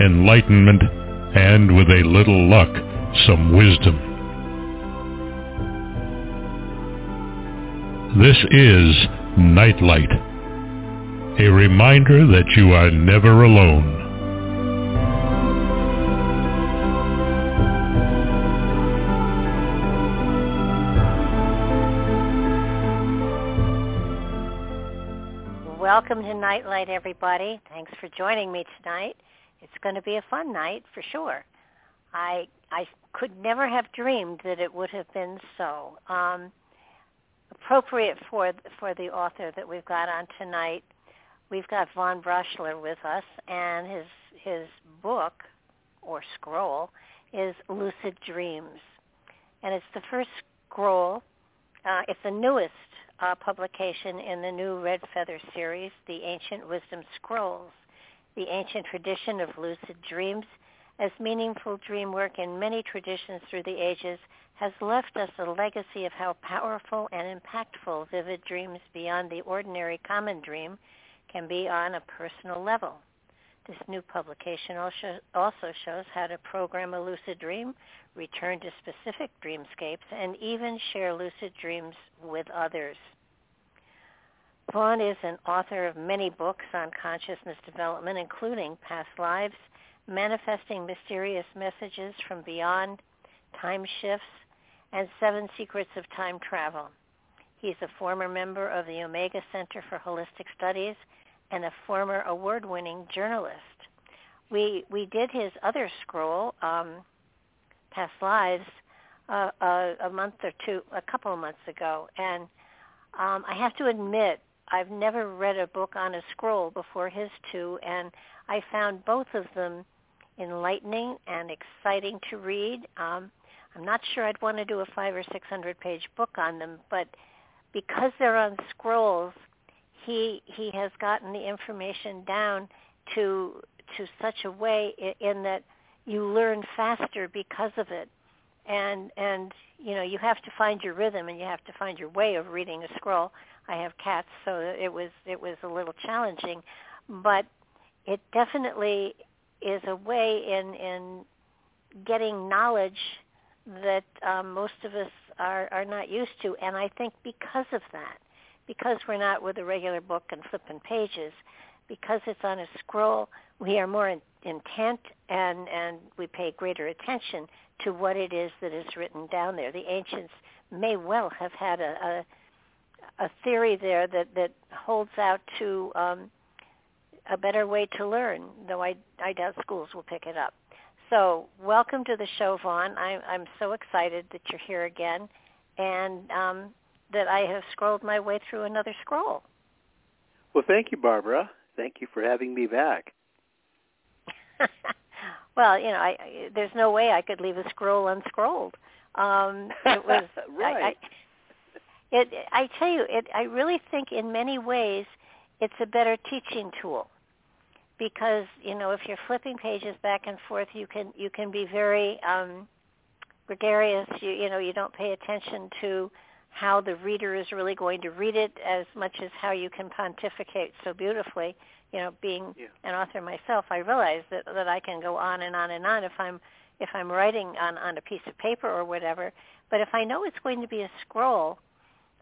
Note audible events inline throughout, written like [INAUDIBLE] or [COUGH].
enlightenment, and with a little luck, some wisdom. This is Nightlight, a reminder that you are never alone. Welcome to Nightlight, everybody. Thanks for joining me tonight. It's going to be a fun night for sure. I I could never have dreamed that it would have been so um, appropriate for for the author that we've got on tonight. We've got Von Braschler with us, and his his book or scroll is Lucid Dreams, and it's the first scroll. Uh, it's the newest uh, publication in the new Red Feather series, The Ancient Wisdom Scrolls, the ancient tradition of lucid dreams, as meaningful dream work in many traditions through the ages has left us a legacy of how powerful and impactful vivid dreams beyond the ordinary common dream can be on a personal level. This new publication also, also shows how to program a lucid dream, return to specific dreamscapes, and even share lucid dreams with others. Von is an author of many books on consciousness development, including Past Lives, Manifesting Mysterious Messages from Beyond, Time Shifts, and Seven Secrets of Time Travel. He's a former member of the Omega Center for Holistic Studies and a former award-winning journalist. We we did his other scroll, um, Past Lives, uh, uh, a month or two, a couple of months ago, and um, I have to admit, I've never read a book on a scroll before his two, and I found both of them enlightening and exciting to read. Um, I'm not sure I'd want to do a five or six hundred page book on them, but because they're on scrolls, he he has gotten the information down to to such a way in, in that you learn faster because of it and and you know you have to find your rhythm and you have to find your way of reading a scroll i have cats so it was it was a little challenging but it definitely is a way in in getting knowledge that um, most of us are are not used to and i think because of that because we're not with a regular book and flipping pages, because it's on a scroll, we are more in, intent and, and we pay greater attention to what it is that is written down there. The ancients may well have had a, a, a theory there that, that holds out to um, a better way to learn, though I, I doubt schools will pick it up. So welcome to the show, Von. I, I'm so excited that you're here again. And um, that I have scrolled my way through another scroll. Well, thank you, Barbara. Thank you for having me back. [LAUGHS] well, you know, I, I, there's no way I could leave a scroll unscrolled. Um, it was [LAUGHS] right. I, it, I tell you, it, I really think in many ways it's a better teaching tool because you know if you're flipping pages back and forth, you can you can be very um, gregarious. You you know you don't pay attention to how the reader is really going to read it as much as how you can pontificate so beautifully. You know, being Yeah. an author myself, I realize that that I can go on and on and on if I'm if I'm writing on on a piece of paper or whatever. But if I know it's going to be a scroll,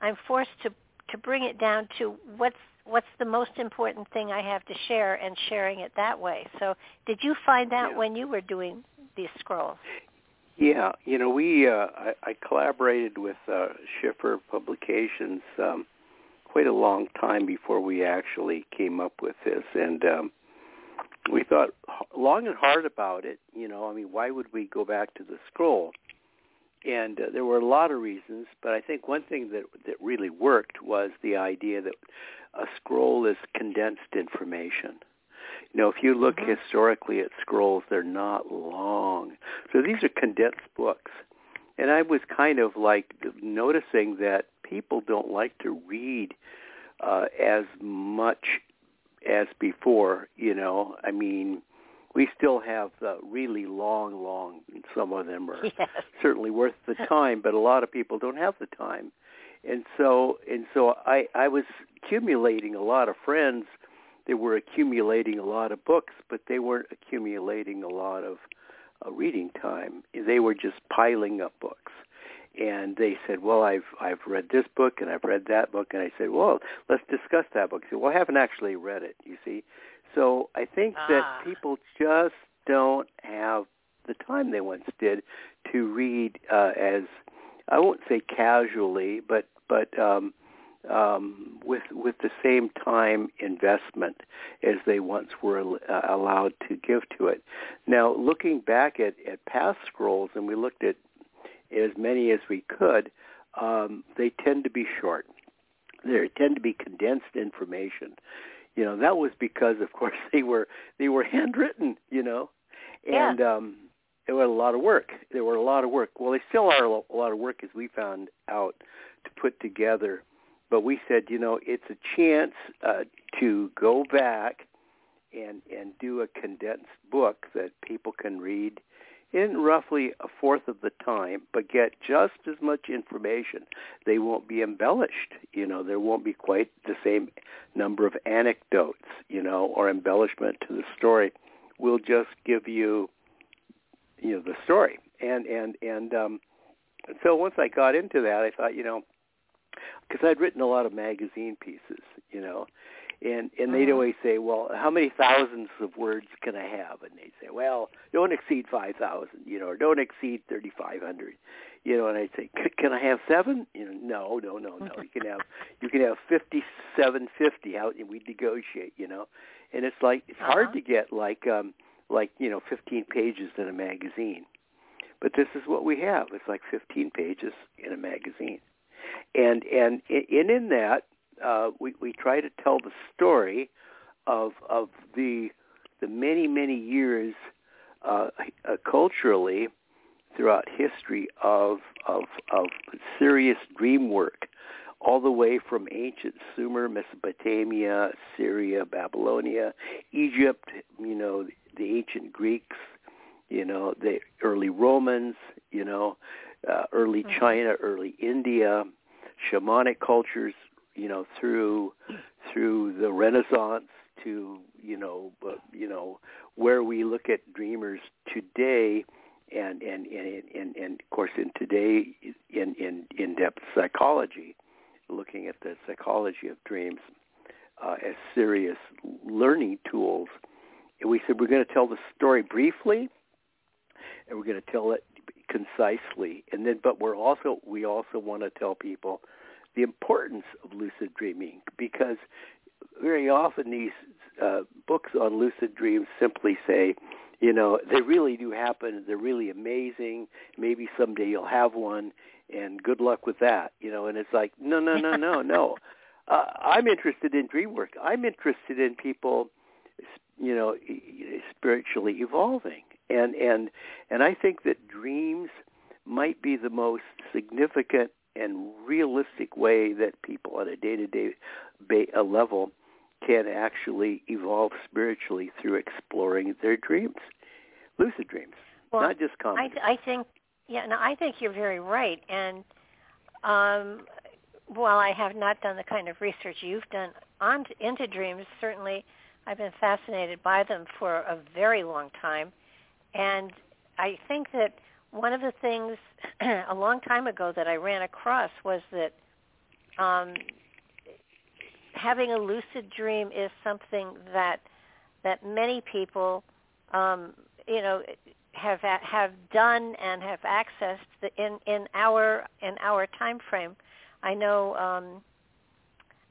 I'm forced to to bring it down to what's what's the most important thing I have to share and sharing it that way. So, did you find that Yeah. when you were doing these scrolls? Yeah, you know, we uh, I, I collaborated with uh, Schiffer Publications um, quite a long time before we actually came up with this, and um, we thought long and hard about it. You know, I mean, why would we go back to the scroll? And uh, there were a lot of reasons, but I think one thing that that really worked was the idea that a scroll is condensed information. You know, if you look Mhm. historically at scrolls, they're not long. So these are condensed books. And I was kind of like noticing that people don't like to read uh, as much as before, you know. I mean, we still have the really long, long, and some of them are Yes. certainly worth the [LAUGHS] time, but a lot of people don't have the time. And so and so I I was accumulating a lot of friends they were accumulating a lot of books, but they weren't accumulating a lot of uh, reading time. They were just piling up books. And they said, "Well, I've I've read this book and I've read that book." And I said, "Well, let's discuss that book." I said, "Well, I haven't actually read it." You see, so I think Ah. that people just don't have the time they once did to read uh, as I won't say casually, but but um, um, with with the same time investment as they once were uh, allowed to give to it. Now, looking back at, at past scrolls, and we looked at as many as we could, um, they tend to be short. They tend to be condensed information. You know, that was because, of course, [LAUGHS] they were they were handwritten. You know, Yeah. and um, it was a lot of work. There were a lot of work. Well, they still are a a lot of work, as we found out to put together. But we said, you know, it's a chance uh, to go back and and do a condensed book that people can read in roughly a fourth of the time, but get just as much information. They won't be embellished. You know, there won't be quite the same number of anecdotes, you know, or embellishment to the story. We'll just give you, you know, the story. And and and um, so once I got into that, I thought, you know, because I'd written a lot of magazine pieces, you know, and and they'd Mhm. always say, well, how many thousands of words can I have? And they'd say, well, don't exceed five thousand, you know, or don't exceed thirty five hundred, you know. And I'd say, "C- can I have seven? You know, no, no, no, no. [LAUGHS] You can have you can have fifty seven fifty. out, and we'd negotiate, you know. And it's like it's hard Uh-huh. to get like um like you know fifteen pages in a magazine, but this is what we have. It's like fifteen pages in a magazine and and in in that uh, we we try to tell the story of of the the many many years uh, uh, culturally throughout history of of of serious dream work all the way from ancient Sumer, Mesopotamia, Syria, Babylonia, Egypt, you know, the ancient Greeks, you know, the early Romans, you know, uh, early Mhm. China, early India, shamanic cultures, you know, through through the Renaissance to you know, you know, where we look at dreamers today, and and and and, and of course in today in in in depth psychology, looking at the psychology of dreams uh, as serious learning tools. And we said we're going to tell the story briefly, and we're going to tell it concisely, and then but we're also we also want to tell people the importance of lucid dreaming because very often these uh, books on lucid dreams simply say, you know, they really do happen. They're really amazing. Maybe someday you'll have one, and good luck with that. You know, and it's like, no, no, no, no, no. [LAUGHS] Uh, I'm interested in dream work. I'm interested in people, you know, spiritually evolving, and and and I think that dreams might be the most significant and realistic way that people on a day-to-day ba- level can actually evolve spiritually through exploring their dreams, lucid dreams, Well, not just I, common. I think Yeah, no, I think you're very right. And um, while I have not done the kind of research you've done on into dreams, certainly I've been fascinated by them for a very long time. And I think that one of the things [CLEARS THROAT] a long time ago that I ran across was that um, having a lucid dream is something that that many people, um, you know, have have done and have accessed in in our in our time frame. I know um,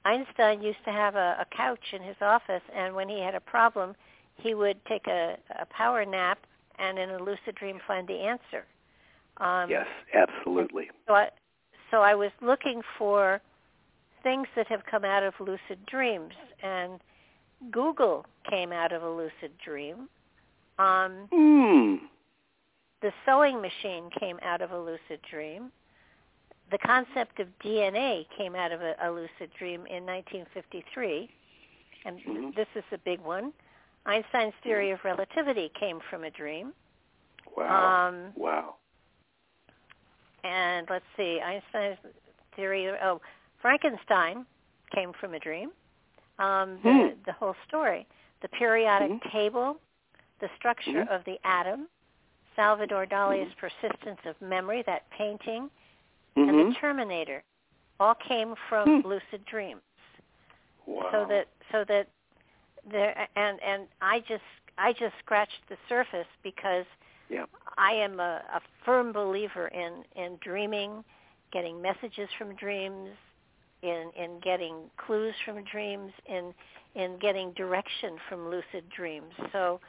Einstein used to have a, a couch in his office, and when he had a problem, he would take a, a power nap and in a lucid dream find the answer. Um, yes, absolutely. So I, so I was looking for things that have come out of lucid dreams, and Google came out of a lucid dream. Um, mm. The sewing machine came out of a lucid dream. The concept of DNA came out of a, a lucid dream in 1953, and mm-hmm. this is a big one. Einstein's theory of relativity came from a dream. Wow. Um, wow. And let's see, Einstein's theory. Oh, Frankenstein came from a dream. Um, the, hmm. the whole story, the periodic mm-hmm. table, the structure mm-hmm. of the atom, Salvador Dali's mm-hmm. persistence of memory, that painting, mm-hmm. and the Terminator, all came from hmm. lucid dreams. Wow. So that so that there and and I just I just scratched the surface because yeah. I am a, a firm believer in in dreaming, getting messages from dreams, in in getting clues from dreams, in in getting direction from lucid dreams. So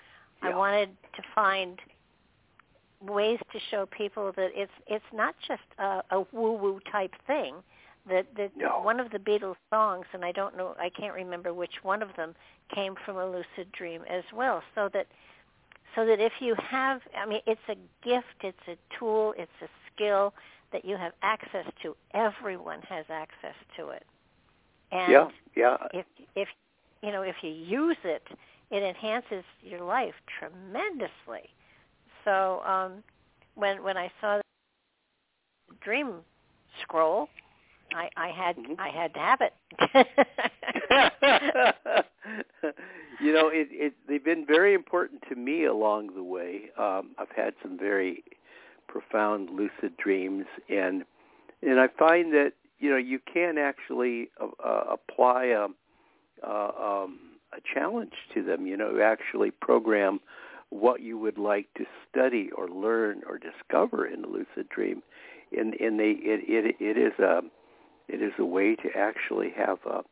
yeah. I wanted to find ways to show people that it's it's not just a, a woo woo type thing. That that no. one of the Beatles songs, and I don't know, I can't remember which one of them came from a lucid dream as well. So that so that if you have, I mean, it's a gift, it's a tool, it's a skill that you have access to. Everyone has access to it. And yeah, yeah. if if you know if you use it, it enhances your life tremendously. So um, when when I saw the dream scroll, I, I had mm-hmm. I had to have it. [LAUGHS] you know, it, it they've been very important to me along the way. Um, I've had some very profound lucid dreams, and and I find that you know you can actually uh, uh, apply a uh, um, a challenge to them. You know, actually program what you would like to study or learn or discover in a lucid dream, and and they it it, it is a it is a way to actually have uh,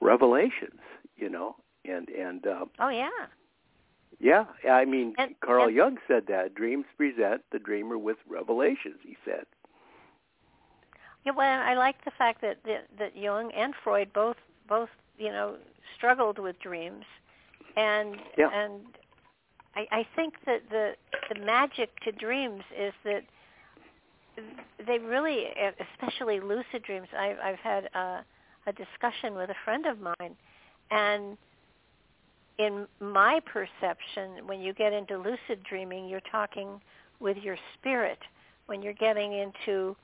revelations. You know, and and uh, oh yeah yeah, I mean, and, Carl and, Jung said that dreams present the dreamer with revelations. He said. Yeah, well, I like the fact that that, that Jung and Freud both both you know struggled with dreams, and yeah. and I, I think that the the magic to dreams is that they really, especially lucid dreams. I've, I've had a, a discussion with a friend of mine, and in my perception, when you get into lucid dreaming, you're talking with your spirit. When you're getting into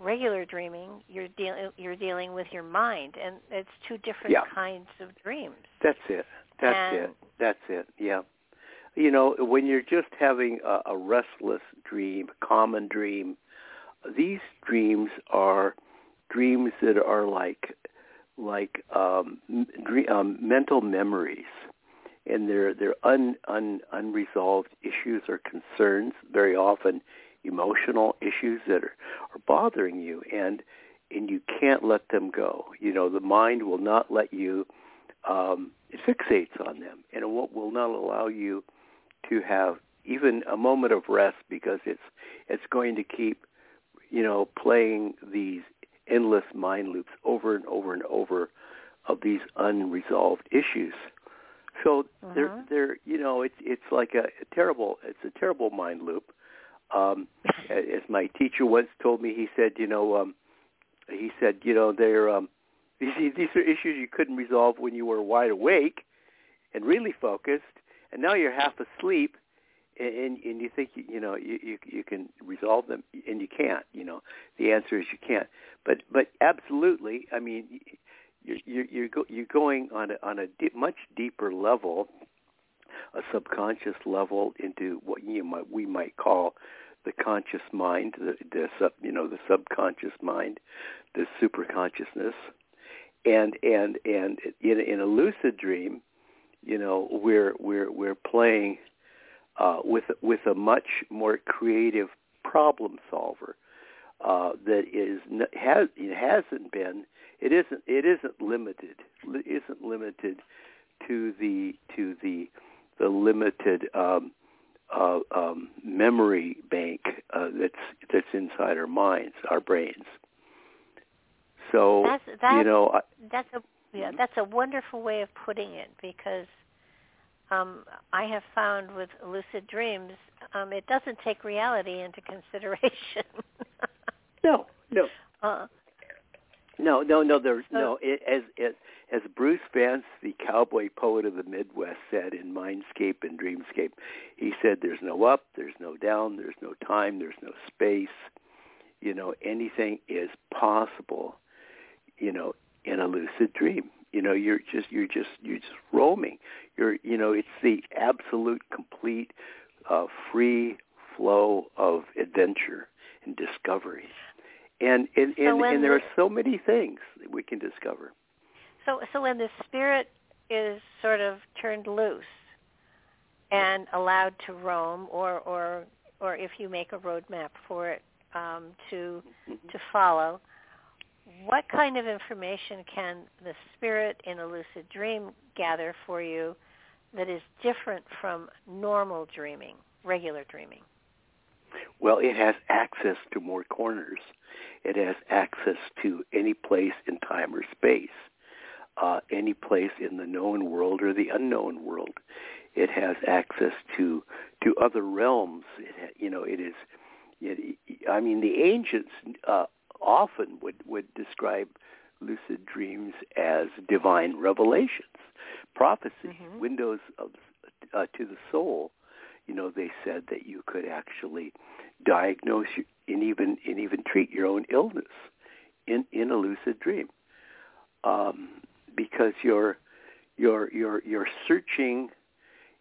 regular dreaming, you're dealing you're dealing with your mind, and it's two different yeah. kinds of dreams. That's it. That's and, it. That's it. Yeah. You know, when you're just having a, a restless dream, a common dream, these dreams are dreams that are like like um, dream, um, mental memories and they're they're un, un, unresolved issues or concerns, very often emotional issues that are, are bothering you, and and you can't let them go. You know, the mind will not let you. Um, it fixates on them, and it will, will not allow you to have even a moment of rest because it's it's going to keep, you know, playing these endless mind loops over and over and over of these unresolved issues. So uh-huh. they're they're you know it's it's like a, a terrible it's a terrible mind loop. Um, as my teacher once told me, he said you know um, he said you know they're um, [LAUGHS] these these are issues you couldn't resolve when you were wide awake and really focused, and now you're half asleep, and and you think you know you, you you can resolve them and you can't you know. The answer is you can't. But but absolutely i mean you're you're you're, go, you're going on a, on a deep, much deeper level a subconscious level into what you might we might call the conscious mind the, the sub you know the subconscious mind the super consciousness and and and in in a lucid dream you know we're we're we're playing uh, with with a much more creative problem solver uh, that is has it hasn't been it isn't it isn't limited isn't limited to the to the the limited um, uh, um, memory bank uh, that's that's inside our minds our brains. So that's, that's, you know I, that's a yeah that's a wonderful way of putting it because um, I have found with lucid dreams, um, it doesn't take reality into consideration. [LAUGHS] no, no. Uh, no, no, no. There's so, no. It, as as as Bruce Vance, the cowboy poet of the Midwest, said in Mindscape and Dreamscape, he said, "There's no up, there's no down, there's no time, there's no space. You know, anything is possible. You know, in a lucid dream. You know, you're just you're just you're just roaming. You're you know, it's the absolute complete uh, free flow of adventure and discovery. And and and, so and there are so many things that we can discover. So so when the spirit is sort of turned loose and allowed to roam or or or if you make a roadmap for it um, to mm-hmm. to follow, what kind of information can the spirit in a lucid dream gather for you that is different from normal dreaming, regular dreaming? Well, it has access to more corners. It has access to any place in time or space, uh, any place in the known world or the unknown world. It has access to to other realms. It, you know, it is. It, I mean, the ancients uh, often would, would describe lucid dreams as divine revelations, prophecy, mm-hmm. windows of, uh, to the soul. You know, they said that you could actually diagnose and even and even treat your own illness in in a lucid dream, um, because you're you're you're you're searching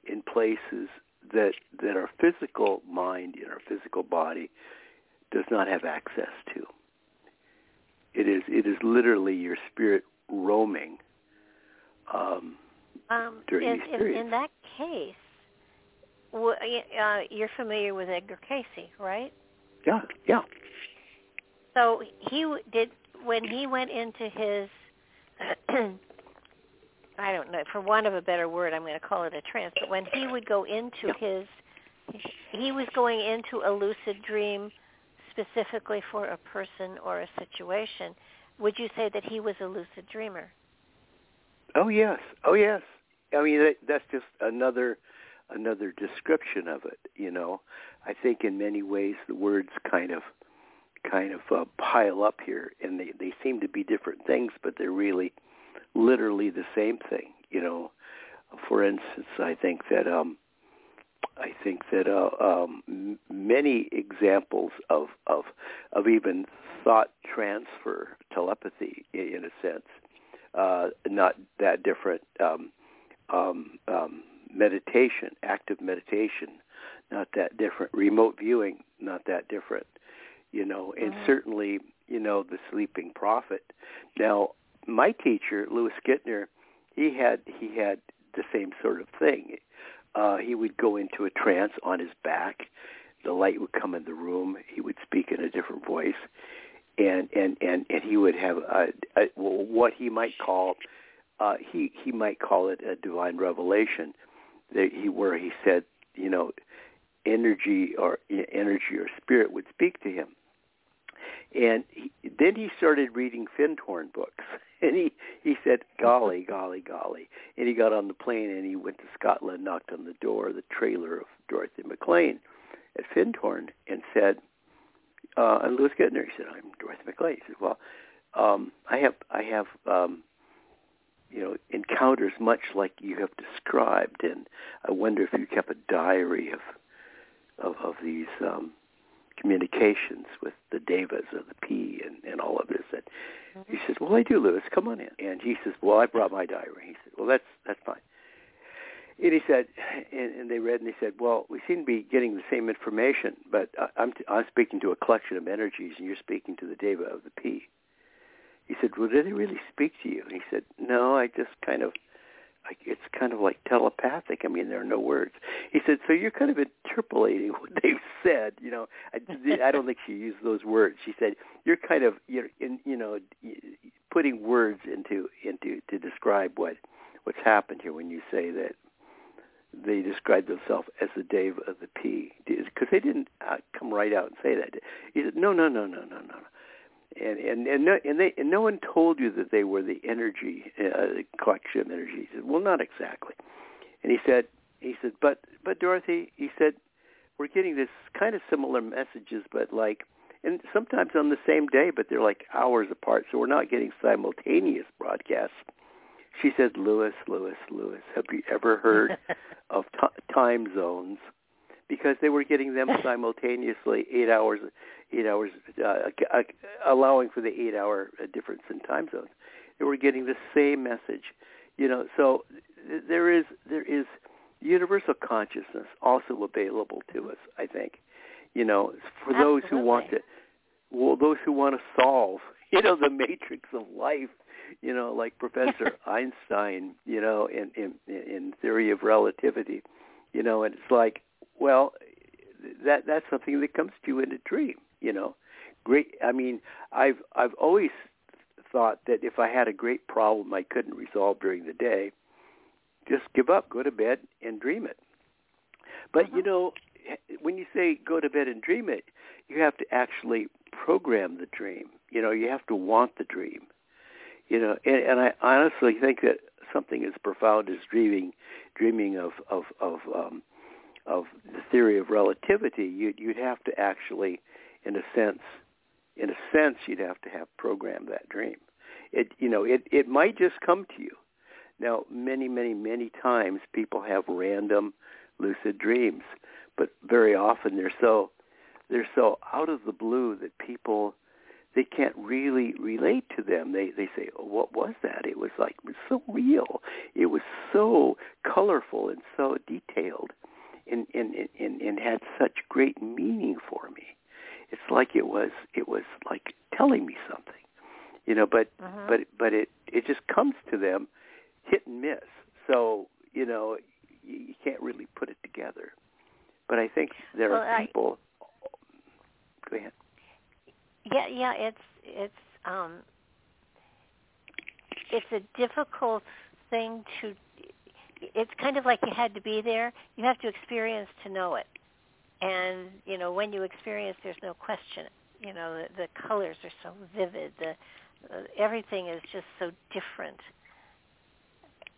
in places that that our physical mind and our physical body does not have access to. It is it is literally your spirit roaming um, um, during in, these periods. In, in that case, uh, you're familiar with Edgar Cayce, right? Yeah, yeah. So he did when he went into his. [CLEARS THROAT] I don't know, for want of a better word, I'm going to call it a trance. But when he would go into yeah. his, he was going into a lucid dream specifically for a person or a situation, would you say that he was a lucid dreamer? Oh yes, oh yes. I mean that, that's just another another description of it. You know, I think in many ways the words kind of kind of uh, pile up here, and they they seem to be different things, but they're really literally the same thing. You know, for instance, I think that um, I think that uh, um, many examples of, of of even thought transfer, telepathy, in a sense, uh, not that different. Um, um, um, meditation, active meditation, not that different. Remote viewing, not that different. You know, and mm-hmm. certainly, you know, the sleeping prophet. Now, my teacher, Louis Gittner, he had he had the same sort of thing uh, he would go into a trance on his back. The light would come in the room. He would speak in a different voice, and and and and he would have a, a, what he might call uh, he he might call it a divine revelation. That he where he said, you know, energy or energy or spirit would speak to him and he, then he started reading Findhorn books. [LAUGHS] And he, he said, golly, golly, golly. And he got on the plane and he went to Scotland, knocked on the door, the trailer of Dorothy Maclean at Findhorn, and said, uh, and Louis Gittner, he said, I'm Dorothy Maclean. He said, well, um, I have, I have, um, you know, encounters much like you have described, and I wonder if you kept a diary of of, of these um, communications with the devas of the pea and, and all of this. And mm-hmm. he says, "Well, I do, Lewis. Come on in." And he says, "Well, I brought my diary." He said, "Well, that's that's fine." And he said, and, and they read, and they said, "Well, we seem to be getting the same information, but I'm t- I'm speaking to a collection of energies, and you're speaking to the deva of the pea." He said, "Well, did they really speak to you?" And he said, "No, I just kind of." It's kind of like telepathic. I mean, there are no words. He said, so you're kind of interpolating [LAUGHS] what they've said. You know, I, I don't think she used those words. She said you're kind of you're in, you know putting words into into to describe what what's happened here when you say that they described themselves as the deva of the pea because they didn't uh, come right out and say that. He said, no, no, no, no, no, no and and and no, and, they, and no one told you that they were the energy uh, collection of energy. He said, well, not exactly. And he said, he said, but but Dorothy, he said, we're getting this kind of similar messages, but like, and sometimes on the same day, but they're like hours apart, so we're not getting simultaneous broadcasts. She said, Lewis, Lewis, Lewis, have you ever heard [LAUGHS] of t- time zones? Because they were getting them [LAUGHS] simultaneously, eight hours eight hours, uh, allowing for the eight-hour uh, difference in time zones. And we're getting the same message, you know. So there is there is universal consciousness also available to us. I think, you know, for Absolutely. those who want to, well, those who want to solve, [LAUGHS] you know, the matrix of life. You know, like Professor [LAUGHS] Einstein, you know, in, in in theory of relativity, you know, and it's like, well, that that's something that comes to you in a dream you know great i mean i've i've always thought that if i had a great problem i couldn't resolve during the day just give up go to bed and dream it. But uh-huh. you know when you say go to bed and dream it you have to actually program the dream. You know you have to want the dream. You know and, and i honestly think that something as profound as dreaming dreaming of of of um of the theory of relativity you'd you'd have to actually in a sense, in a sense, you'd have to have programmed that dream. It, you know, it it might just come to you. Now, many, many, many times people have random lucid dreams, but very often they're so they're so out of the blue that people they can't really relate to them. They they say, oh, "What was that?" It was like it was so real. It was so colorful and so detailed, and and and, and had such great meaning for me it's like it was it was like telling me something you know but uh-huh. but but it it just comes to them hit and miss. So you know you, you can't really put it together. But i think there well, are people I, go ahead. Yeah yeah it's it's um it's a difficult thing to it's kind of like you had to be there. You have to experience to know it and you know when you experience there's no question you know the, the colors are so vivid the uh, everything is just so different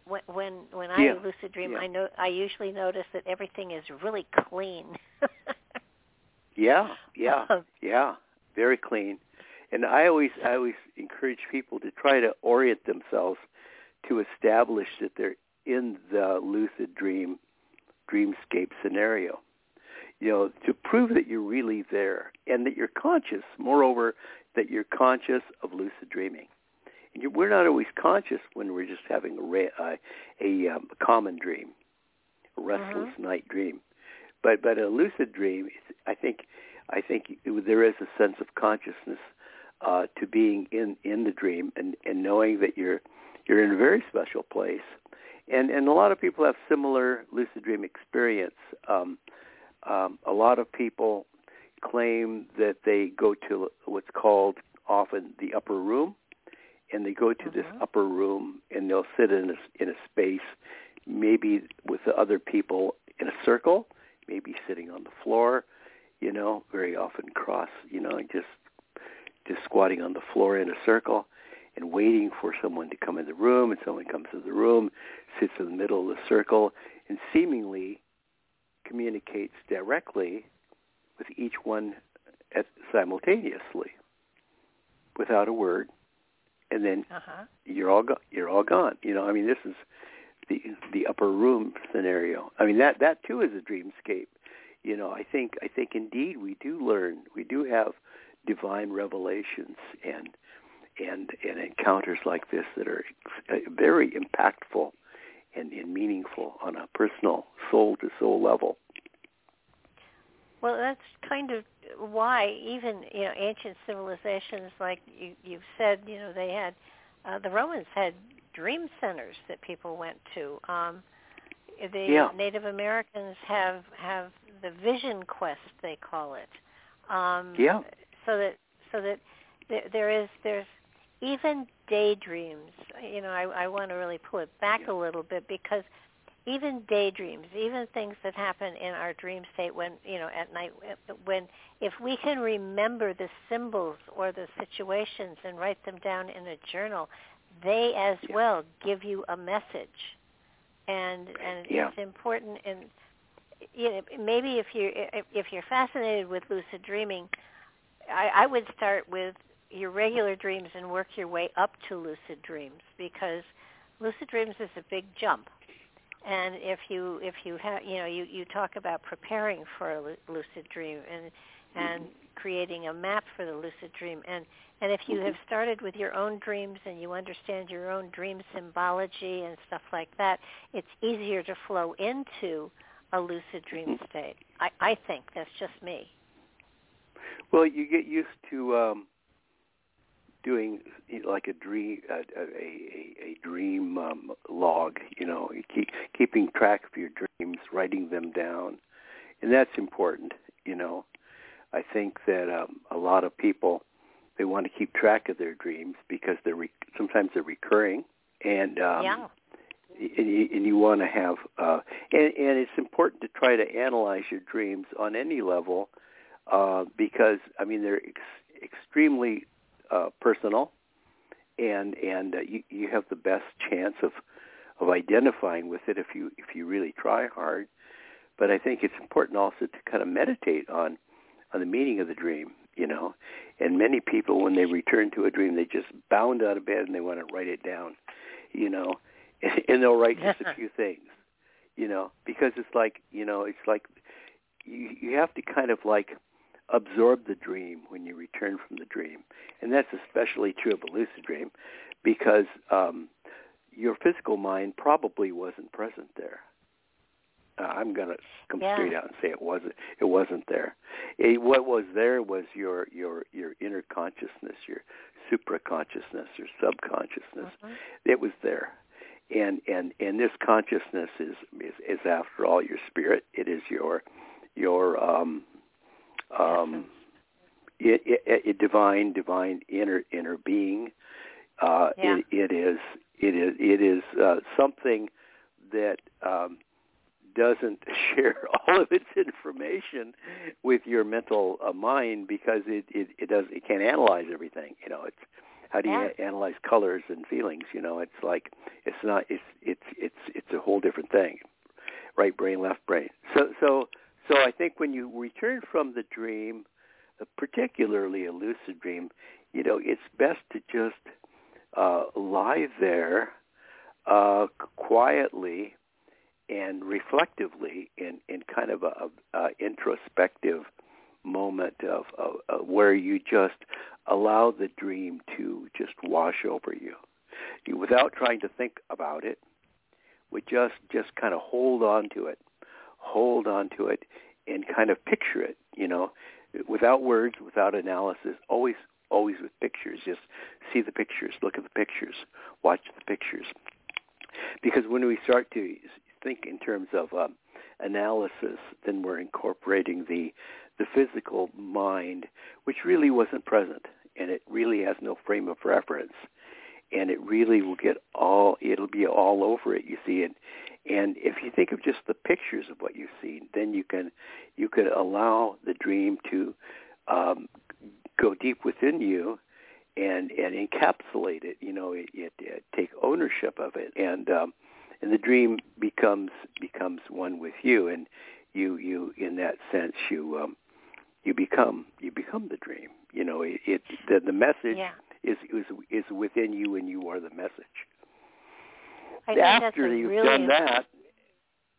when when when yeah. I lucid dream yeah. I know I usually notice that everything is really clean [LAUGHS] yeah yeah um, yeah very clean and I always I always encourage people to try to orient themselves to establish that they're in the lucid dream dreamscape scenario you know, to prove that you're really there and that you're conscious. Moreover, that you're conscious of lucid dreaming. And you, we're not always conscious when we're just having a uh, a, um, a common dream, a restless uh-huh. night dream. But but a lucid dream, I think, I think it, there is a sense of consciousness uh, to being in in the dream and and knowing that you're you're in a very special place. And and a lot of people have similar lucid dream experience. Um, um, a lot of people claim that they go to what's called often the upper room, and they go to this Mhm. upper room and they'll sit in a, in a space, maybe with the other people in a circle, maybe sitting on the floor, you know, very often cross, you know, just just squatting on the floor in a circle and waiting for someone to come in the room and someone comes to the room, sits in the middle of the circle and seemingly communicates directly with each one at, simultaneously without a word and then uh-huh. you're all go- you're all gone you know i mean this is the the upper room scenario i mean that that too is a dreamscape you know, I think I think indeed we do learn. We do have divine revelations and and and encounters like this that are very impactful and, and meaningful on a personal soul to soul level. Well, that's kind of why even you know ancient civilizations, like you, you've said, you know they had uh, the Romans had dream centers that people went to. Um, the yeah. Native Americans have have the vision quest they call it. Um, yeah. So that so that there, there is there's even daydreams. You know, I, I want to really pull it back a little bit because even daydreams, even things that happen in our dream state when you know at night, eh, when if we can remember the symbols or the situations and write them down in a journal, they as yeah. well give you a message, and and yeah. it's important. And you know, maybe if you if you're fascinated with lucid dreaming, I, I would start with your regular dreams and work your way up to lucid dreams because lucid dreams is a big jump. And if you if you have you know you you talk about preparing for a lucid dream and and creating a map for the lucid dream. And and if you have started with your own dreams and you understand your own dream symbology and stuff like that it's easier to flow into a lucid dream state. I i think that's just me. Well you get used to um doing like a dream a a, a dream um, log you know keep, keeping track of your dreams writing them down. And that's important you know. I think that um, a lot of people they want to keep track of their dreams because they're re- sometimes they're recurring. And um yeah. and you, and you want to have uh and and it's important to try to analyze your dreams on any level uh because i mean they're ex- extremely uh, personal, and and uh, you you have the best [LAUGHS] chance of of identifying with it if you if you really try hard. But I think it's important also to kind of meditate on on the meaning of the dream, you know. And many people, when they return to a dream, they just bound out of bed and they want to write it down, you know, and, [LAUGHS] and they'll write just a [LAUGHS] few things, you know, because it's like you know, it's like you you have to kind of like absorb the dream when you return from the dream. And that's especially true of a lucid dream because um, your physical mind probably wasn't present there. Uh, I'm going to come yeah. straight out and say it wasn't. It wasn't there. It, what was there was your your your inner consciousness, your supra consciousness, your subconsciousness. Mm-hmm. It was there, and and and this consciousness is, is is after all your spirit. It is your your um, um, it, it, it divine, divine inner inner being. Uh, yeah. it, it is it is it is uh, something that um, doesn't [LAUGHS] share all of its information with your mental uh, mind because it, it it does it can't analyze everything. You know, it's how do you yeah. a- analyze colors and feelings? You know, it's like it's not it's it's it's it's a whole different thing. Right brain, left brain. So so so I think when you return from the dream, uh, particularly a lucid dream, you know, it's best to just uh, lie there uh, quietly and reflectively in, in kind of a, a introspective moment of, of, of where you just allow the dream to just wash over you, you without trying to think about it. Would just just kind of hold on to it hold on to it and kind of picture it, you know, without words, without analysis, always always with pictures. Just see the pictures, look at the pictures, watch the pictures. Because when we start to think in terms of um, analysis, then we're incorporating the the physical mind, which really wasn't present, and it really has no frame of reference, and it really will get all it'll be all over it. You see, and and if you think of just the pictures of what you've seen, then you can you can allow the dream to um, go deep within you and and encapsulate it. You know, it, it, it take ownership of it, and um, and the dream becomes becomes one with you, and you you in that sense you um, you become you become the dream. You know, it, it the, the message yeah. Is is is within you, and you are the message I after you've really done that,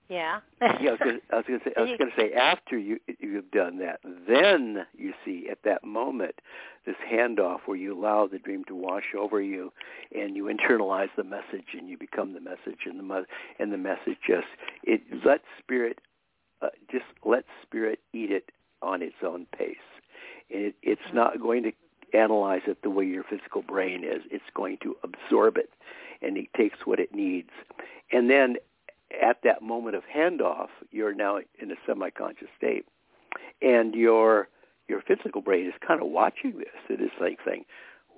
Yeah. [LAUGHS] yeah, I was was gonna say, I was [LAUGHS] gonna say after you you've done that, then you see at that moment this handoff where you allow the dream to wash over you, and you internalize the message, and you become the message, and the and the message just it let spirit uh, just let spirit eat it on its own pace. It, it's mm-hmm. not going to analyze it the way your physical brain is. It's going to absorb it, and it takes what it needs, and then at that moment of handoff, you're now in a semi-conscious state, and your your physical brain is kind of watching this. It is like saying,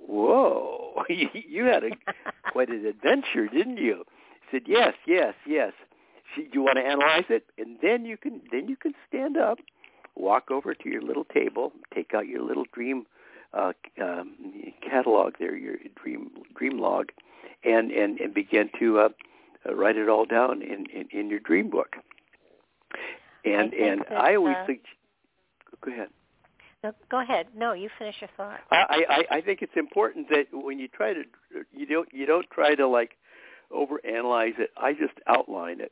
"Whoa, [LAUGHS] you had a [LAUGHS] quite an adventure, didn't you?" I said, "Yes, yes, yes." Do you want to analyze it, and then you can then you can stand up, walk over to your little table, take out your little dream uh, um, catalog there, your dream dream log, and and and begin to uh, uh, write it all down in, in, in your dream book. And I and that, I always uh, think. Go ahead. No, go ahead. No, you finish your thought. I, I I think it's important that when you try to you don't you don't try to like overanalyze it. I just outline it.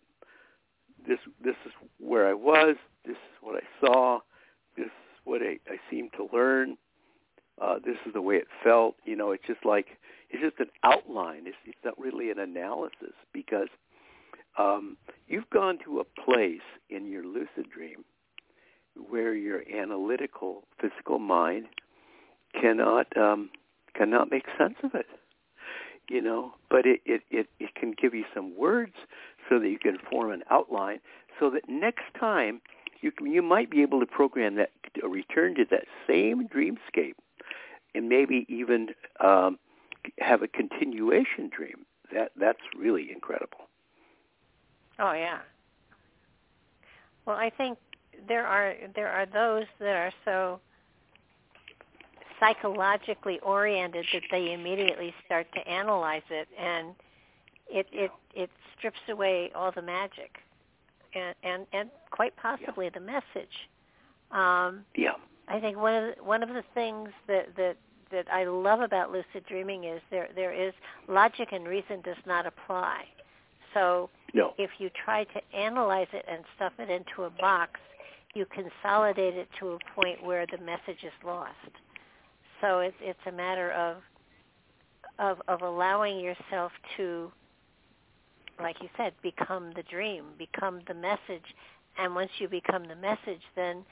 This this is where I was. This is what I saw. This is what I, I seemed to learn. Uh, this is the way it felt. You know, it's just like it's just an outline. It's, it's not really an analysis because um, you've gone to a place in your lucid dream where your analytical physical mind cannot um, cannot make sense of it. You know, but it, it, it, it can give you some words so that you can form an outline so that next time you you might be able to program that return to that same dreamscape and maybe even um, have a continuation dream. That that's really incredible. Oh yeah. Well, I think there are there are those that are so psychologically oriented that they immediately start to analyze it and it it it strips away all the magic and and and quite possibly yeah. the message um yeah i think one of the, one of the things that that that I love about lucid dreaming is there there is logic and reason does not apply. So no. if you try to analyze it and stuff it into a box, you consolidate it to a point where the message is lost. So it's it's a matter of of of allowing yourself to like you said, become the dream, become the message. And once you become the message, then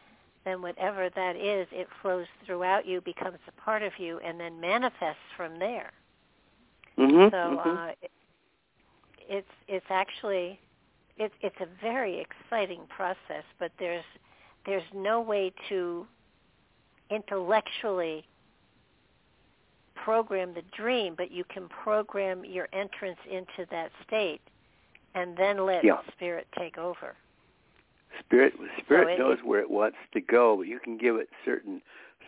then whatever that is, it flows throughout you, becomes a part of you, and then manifests from there. Mm-hmm, so mm-hmm. Uh, it's it's actually it's it's a very exciting process, but there's there's no way to intellectually program the dream, but you can program your entrance into that state and then let yeah. spirit take over. Spirit spirit so it, knows where it wants to go, but you can give it certain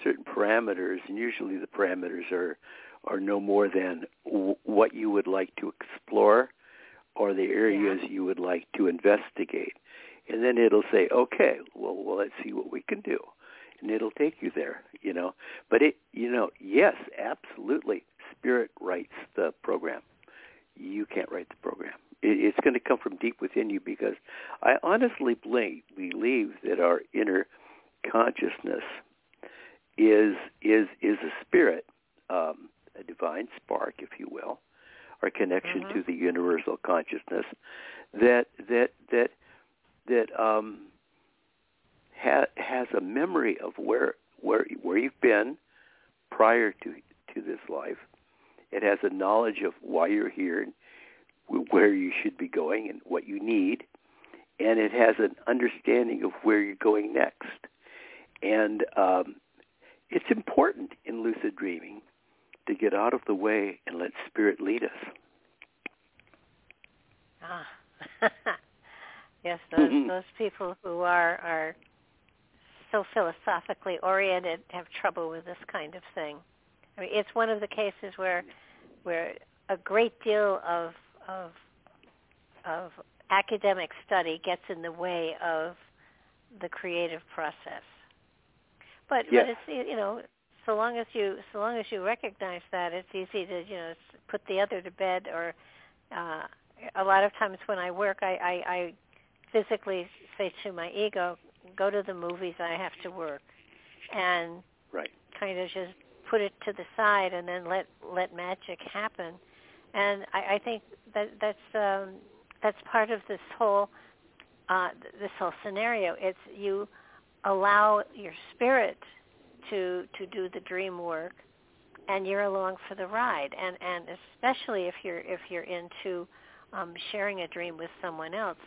certain parameters, and usually the parameters are are no more than w- what you would like to explore or the areas yeah. you would like to investigate. And then it'll say, okay, well, well, let's see what we can do. And it'll take you there, you know. But it, you know, yes, absolutely. Spirit writes the program. You can't write the program it's going to come from deep within you because I honestly believe that our inner consciousness is is is a spirit, um, a divine spark, if you will, our connection mm-hmm. to the universal consciousness that that that that um, ha- has a memory of where where where you've been prior to to this life. It has a knowledge of why you're here and where you should be going and what you need, and it has an understanding of where you're going next. And um, it's important in lucid dreaming to get out of the way and let spirit lead us. Ah, [LAUGHS] yes, those mm-hmm. those people who are are so philosophically oriented have trouble with this kind of thing. I mean, it's one of the cases where where a great deal of of of academic study gets in the way of the creative process. But yes. but it's you know so long as you so long as you recognize that it's easy to you know put the other to bed or uh, a lot of times when I work I, I, I physically say to my ego, go to the movies, I have to work. And right. kind of just put it to the side and then let let magic happen. And I, I think that that's um, that's part of this whole uh, this whole scenario. It's you allow your spirit to to do the dream work, and you're along for the ride. And and especially if you're if you're into um, sharing a dream with someone else,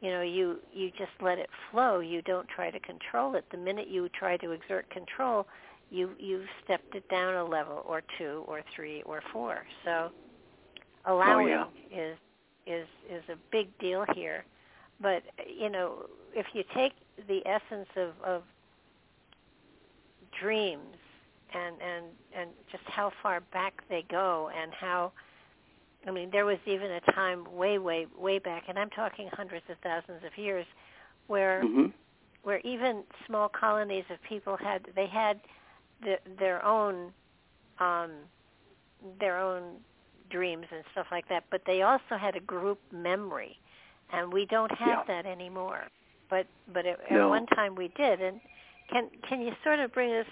you know you you just let it flow. You don't try to control it. The minute you try to exert control, you you've stepped it down a level or two or three or four. So allowing oh, yeah. is is is a big deal here. But you know, if you take the essence of, of dreams and and and just how far back they go and how I mean there was even a time way way way back and I'm talking hundreds of thousands of years where mm-hmm. where even small colonies of people had they had the, their own um their own dreams and stuff like that but they also had a group memory and we don't have yeah. that anymore but but at, no. at one time we did and can can you sort of bring us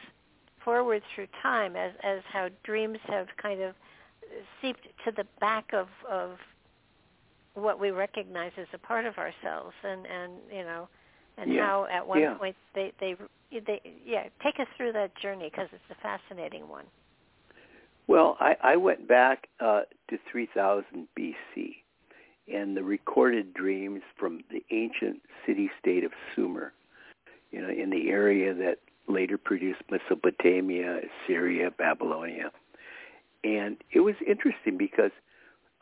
forward through time as as how dreams have kind of seeped to the back of of what we recognize as a part of ourselves and and you know and yeah. how at one yeah. point they they they yeah take us through that journey because it's a fascinating one well i i went back uh to 3000 bc and the recorded dreams from the ancient city-state of sumer you know in the area that later produced Mesopotamia, Syria, Babylonia. And it was interesting because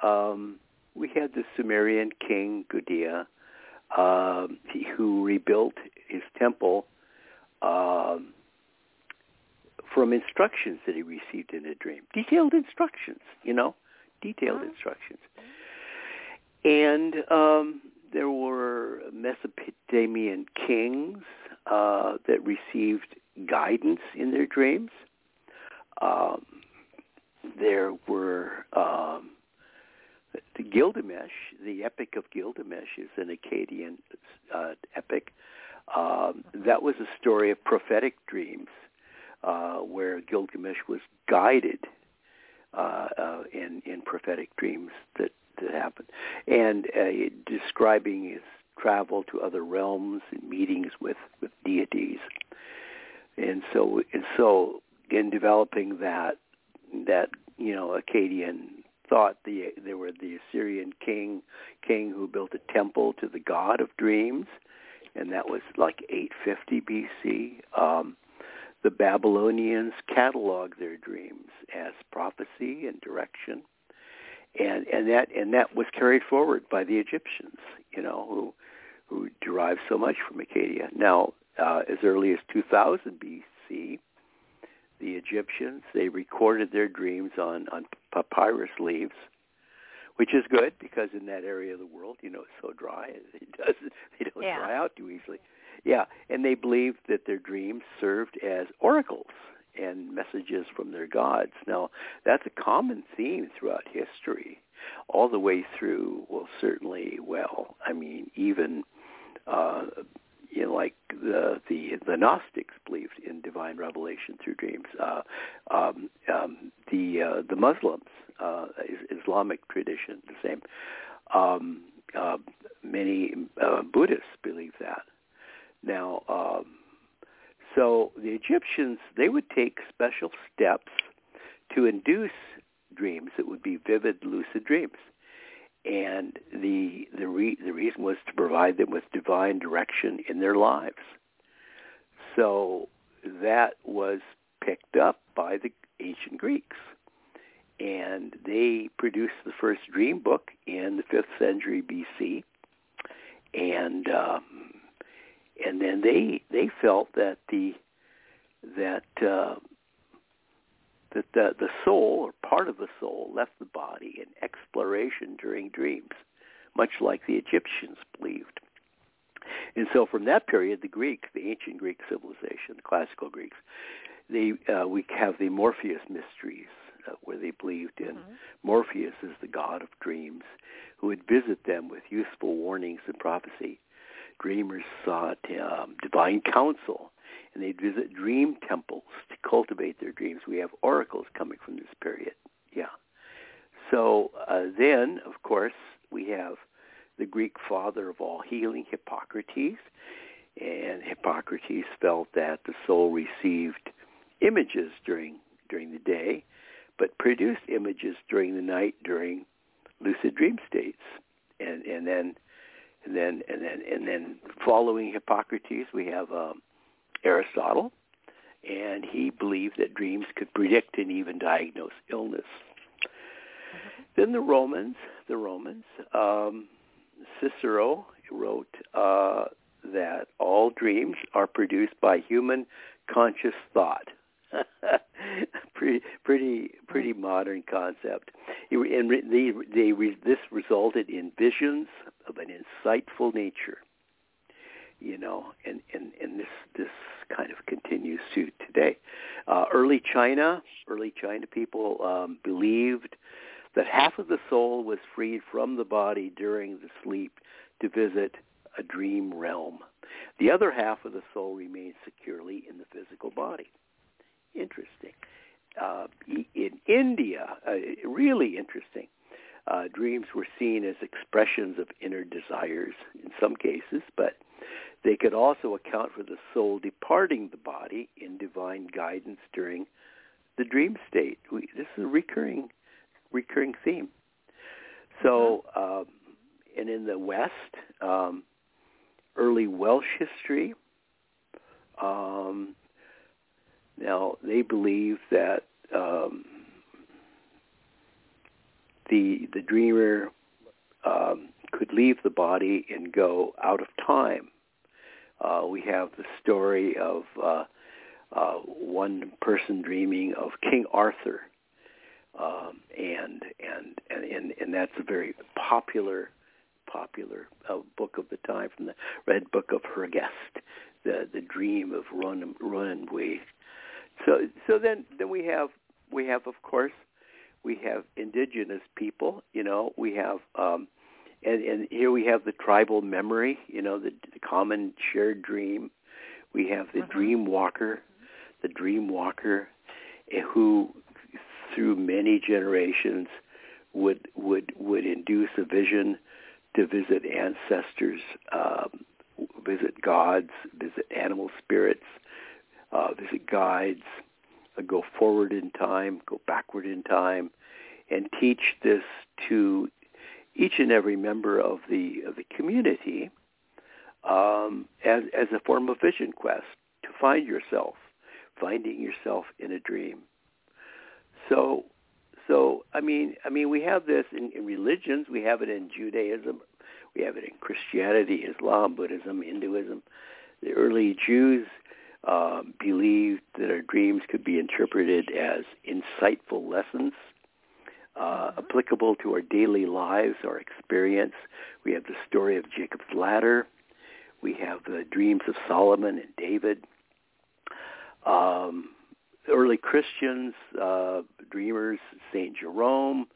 um, we had the Sumerian king Gudea, um, who rebuilt his temple um, from instructions that he received in a dream. Detailed instructions, you know, detailed mm-hmm. instructions. And um, there were Mesopotamian kings uh, that received guidance in their dreams. Um, there were um, the Gilgamesh, the Epic of Gilgamesh is an Akkadian uh, epic. Um, that was a story of prophetic dreams uh, where Gilgamesh was guided uh, uh, in, in prophetic dreams that, that happened. And uh, describing his travel to other realms and meetings with, with deities. And so, and so in developing that, that, you know, Akkadian thought the there were the Assyrian king king who built a temple to the god of dreams, and that was like 850 BC. Um, the Babylonians cataloged their dreams as prophecy and direction, and and that and that was carried forward by the Egyptians, you know, who who derived so much from Acadia. Now, uh, as early as 2000 BC, the Egyptians they recorded their dreams on on papyrus leaves, which is good because in that area of the world, you know, it's so dry, [LAUGHS] it doesn't they don't yeah. dry out too easily. Yeah, and they believed that their dreams served as oracles and messages from their gods. Now, that's a common theme throughout history, all the way through. Well, certainly, well, I mean, even uh, you know, like the the the Gnostics believed in divine revelation through dreams. Uh, um, um, the uh, the Muslims, uh, Islamic tradition, the same. Um, uh, many uh, Buddhists believe that. Now, um, so the Egyptians they would take special steps to induce dreams that would be vivid, lucid dreams. And the the re, the reason was to provide them with divine direction in their lives. So that was picked up by the ancient Greeks, and they produced the first dream book in the fifth century BC, and um, and then they they felt that the that uh, that the, the soul or part of the soul left the body in exploration during dreams, much like the Egyptians believed. And so from that period, the Greeks, the ancient Greek civilization, the classical Greeks, they uh, we have the Morpheus mysteries, uh, where they believed in mm-hmm. Morpheus as the god of dreams, who would visit them with useful warnings and prophecy. Dreamers sought um, divine counsel, and they'd visit dream temples to cultivate their dreams. We have oracles coming from this period. Yeah. So uh, then, of course, we have the Greek father of all healing, Hippocrates, and Hippocrates felt that the soul received images during during the day, but produced images during the night during lucid dream states, and and then and then and then and then following Hippocrates, we have um, Aristotle, and he believed that dreams could predict and even diagnose illness. Mm-hmm. Then the Romans, the Romans, um, Cicero wrote uh, that all dreams are produced by human conscious thought. [LAUGHS] [LAUGHS] pretty, pretty, pretty modern concept. And they, they, this resulted in visions of an insightful nature. You know, and, and, and this this kind of continues to today. Uh, early China, early China people um, believed that half of the soul was freed from the body during the sleep to visit a dream realm. The other half of the soul remains securely in the physical body. Interesting. Uh, in India, uh, really interesting. Uh, dreams were seen as expressions of inner desires in some cases, but they could also account for the soul departing the body in divine guidance during the dream state. We, this is a recurring, recurring theme. So, mm-hmm. um, and in the West, um, early Welsh history. Um, now they believe that um, the the dreamer um, could leave the body and go out of time. Uh, we have the story of uh, uh, one person dreaming of King Arthur, um, and, and and and that's a very popular popular uh, book of the time from the Red Book of Hergest, the the dream of Run Rhonabwy. So so then then we have we have of course we have indigenous people. You know we have. Um, and, and here we have the tribal memory, you know, the, the common shared dream. We have the uh-huh. dream walker, the dream walker, eh, who through many generations would would would induce a vision to visit ancestors, um, visit gods, visit animal spirits, uh, visit guides, uh, go forward in time, go backward in time, and teach this to each and every member of the of the community um, as as a form of vision quest to find yourself, finding yourself in a dream. So so I mean, I mean, we have this in, in religions. We have it in Judaism. We have it in Christianity, Islam, Buddhism, Hinduism. The early Jews uh, believed that our dreams could be interpreted as insightful lessons uh, applicable to our daily lives, our experience. We have the story of Jacob's ladder. We have the dreams of Solomon and David. Um, early Christians, uh, dreamers, Saint Jerome,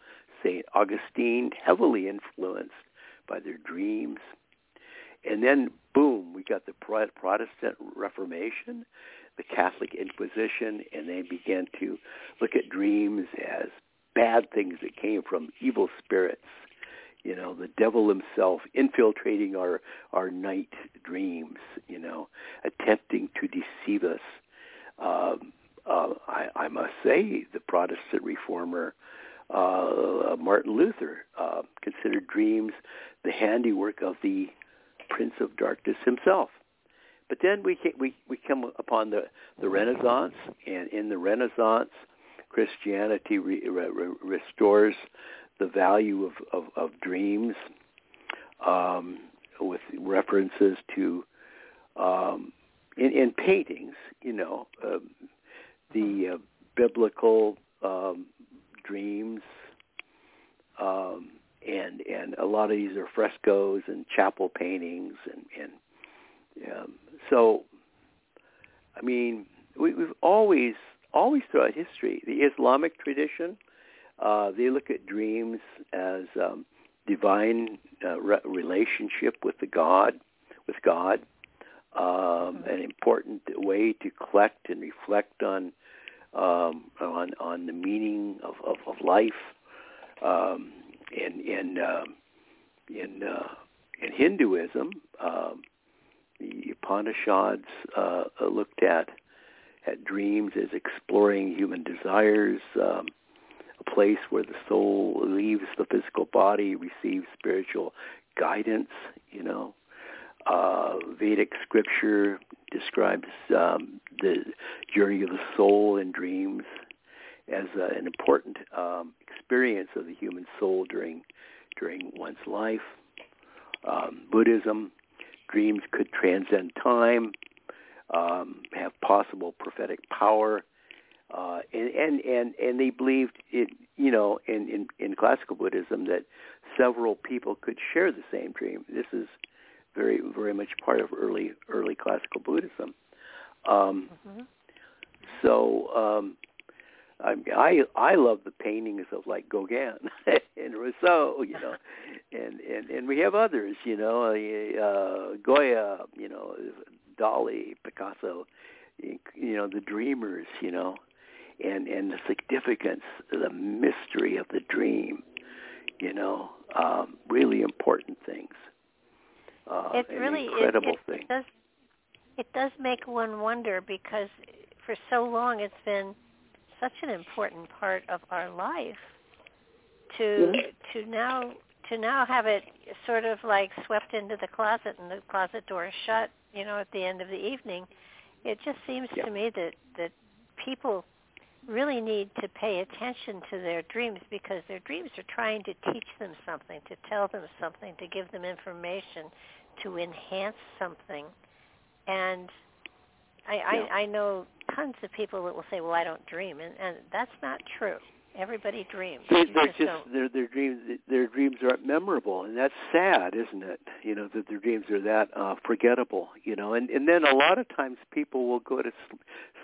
Saint Augustine, heavily influenced by their dreams. And then, boom, we got the Protestant Reformation, the Catholic Inquisition, and they began to look at dreams as bad things that came from evil spirits. You know, the devil himself infiltrating our our night dreams. You know, attempting to deceive us. Um, uh, I, I must say, the Protestant reformer uh, Martin Luther uh, considered dreams the handiwork of the Prince of Darkness himself. But then we we we come upon the the Renaissance, and in the Renaissance, Christianity re, re, restores the value of of, of dreams um, with references to um, in, in paintings. You know, um, the uh, biblical um, dreams, um, and and a lot of these are frescoes and chapel paintings, and and um, so, I mean, we, we've always always throughout history, the Islamic tradition, uh, they look at dreams as um, divine uh, re- relationship with the God, with God. Um, an important way to collect and reflect on um, on on the meaning of of, of life. Um, in in um, in uh, in Hinduism, um, the Upanishads uh, looked at at dreams as exploring human desires, um, a place where the soul leaves the physical body, receives spiritual guidance. You know, uh, Vedic scripture describes um, the journey of the soul in dreams as uh, an important um, experience of the human soul during during one's life. Um, Buddhism, dreams could transcend time, um, have possible prophetic power, uh, and, and and and they believed it. You know, in, in in classical Buddhism, that several people could share the same dream. This is very very much part of early early classical Buddhism. Um, mm-hmm. So um, I I I love the paintings of like Gauguin [LAUGHS] and Rousseau, you know, and and and we have others, you know, uh, Goya, you know, Dali, Picasso, you know, the dreamers, you know, and and the significance, the mystery of the dream, you know, um, really important things. Uh, it really incredible it, it, thing. It does, it does make one wonder because for so long it's been such an important part of our life to mm-hmm. to now to now have it sort of like swept into the closet and the closet door shut, you know, at the end of the evening. It just seems yeah. to me that that people really need to pay attention to their dreams because their dreams are trying to teach them something, to tell them something, to give them information, to enhance something. And I, yeah. I, I know tons of people that will say, "Well, I don't dream," and, and that's not true. Everybody dreams. They're, they're just, just their their dreams. Their dreams aren't memorable, and that's sad, isn't it? You know that their dreams are that uh, forgettable. You know, and and then a lot of times people will go to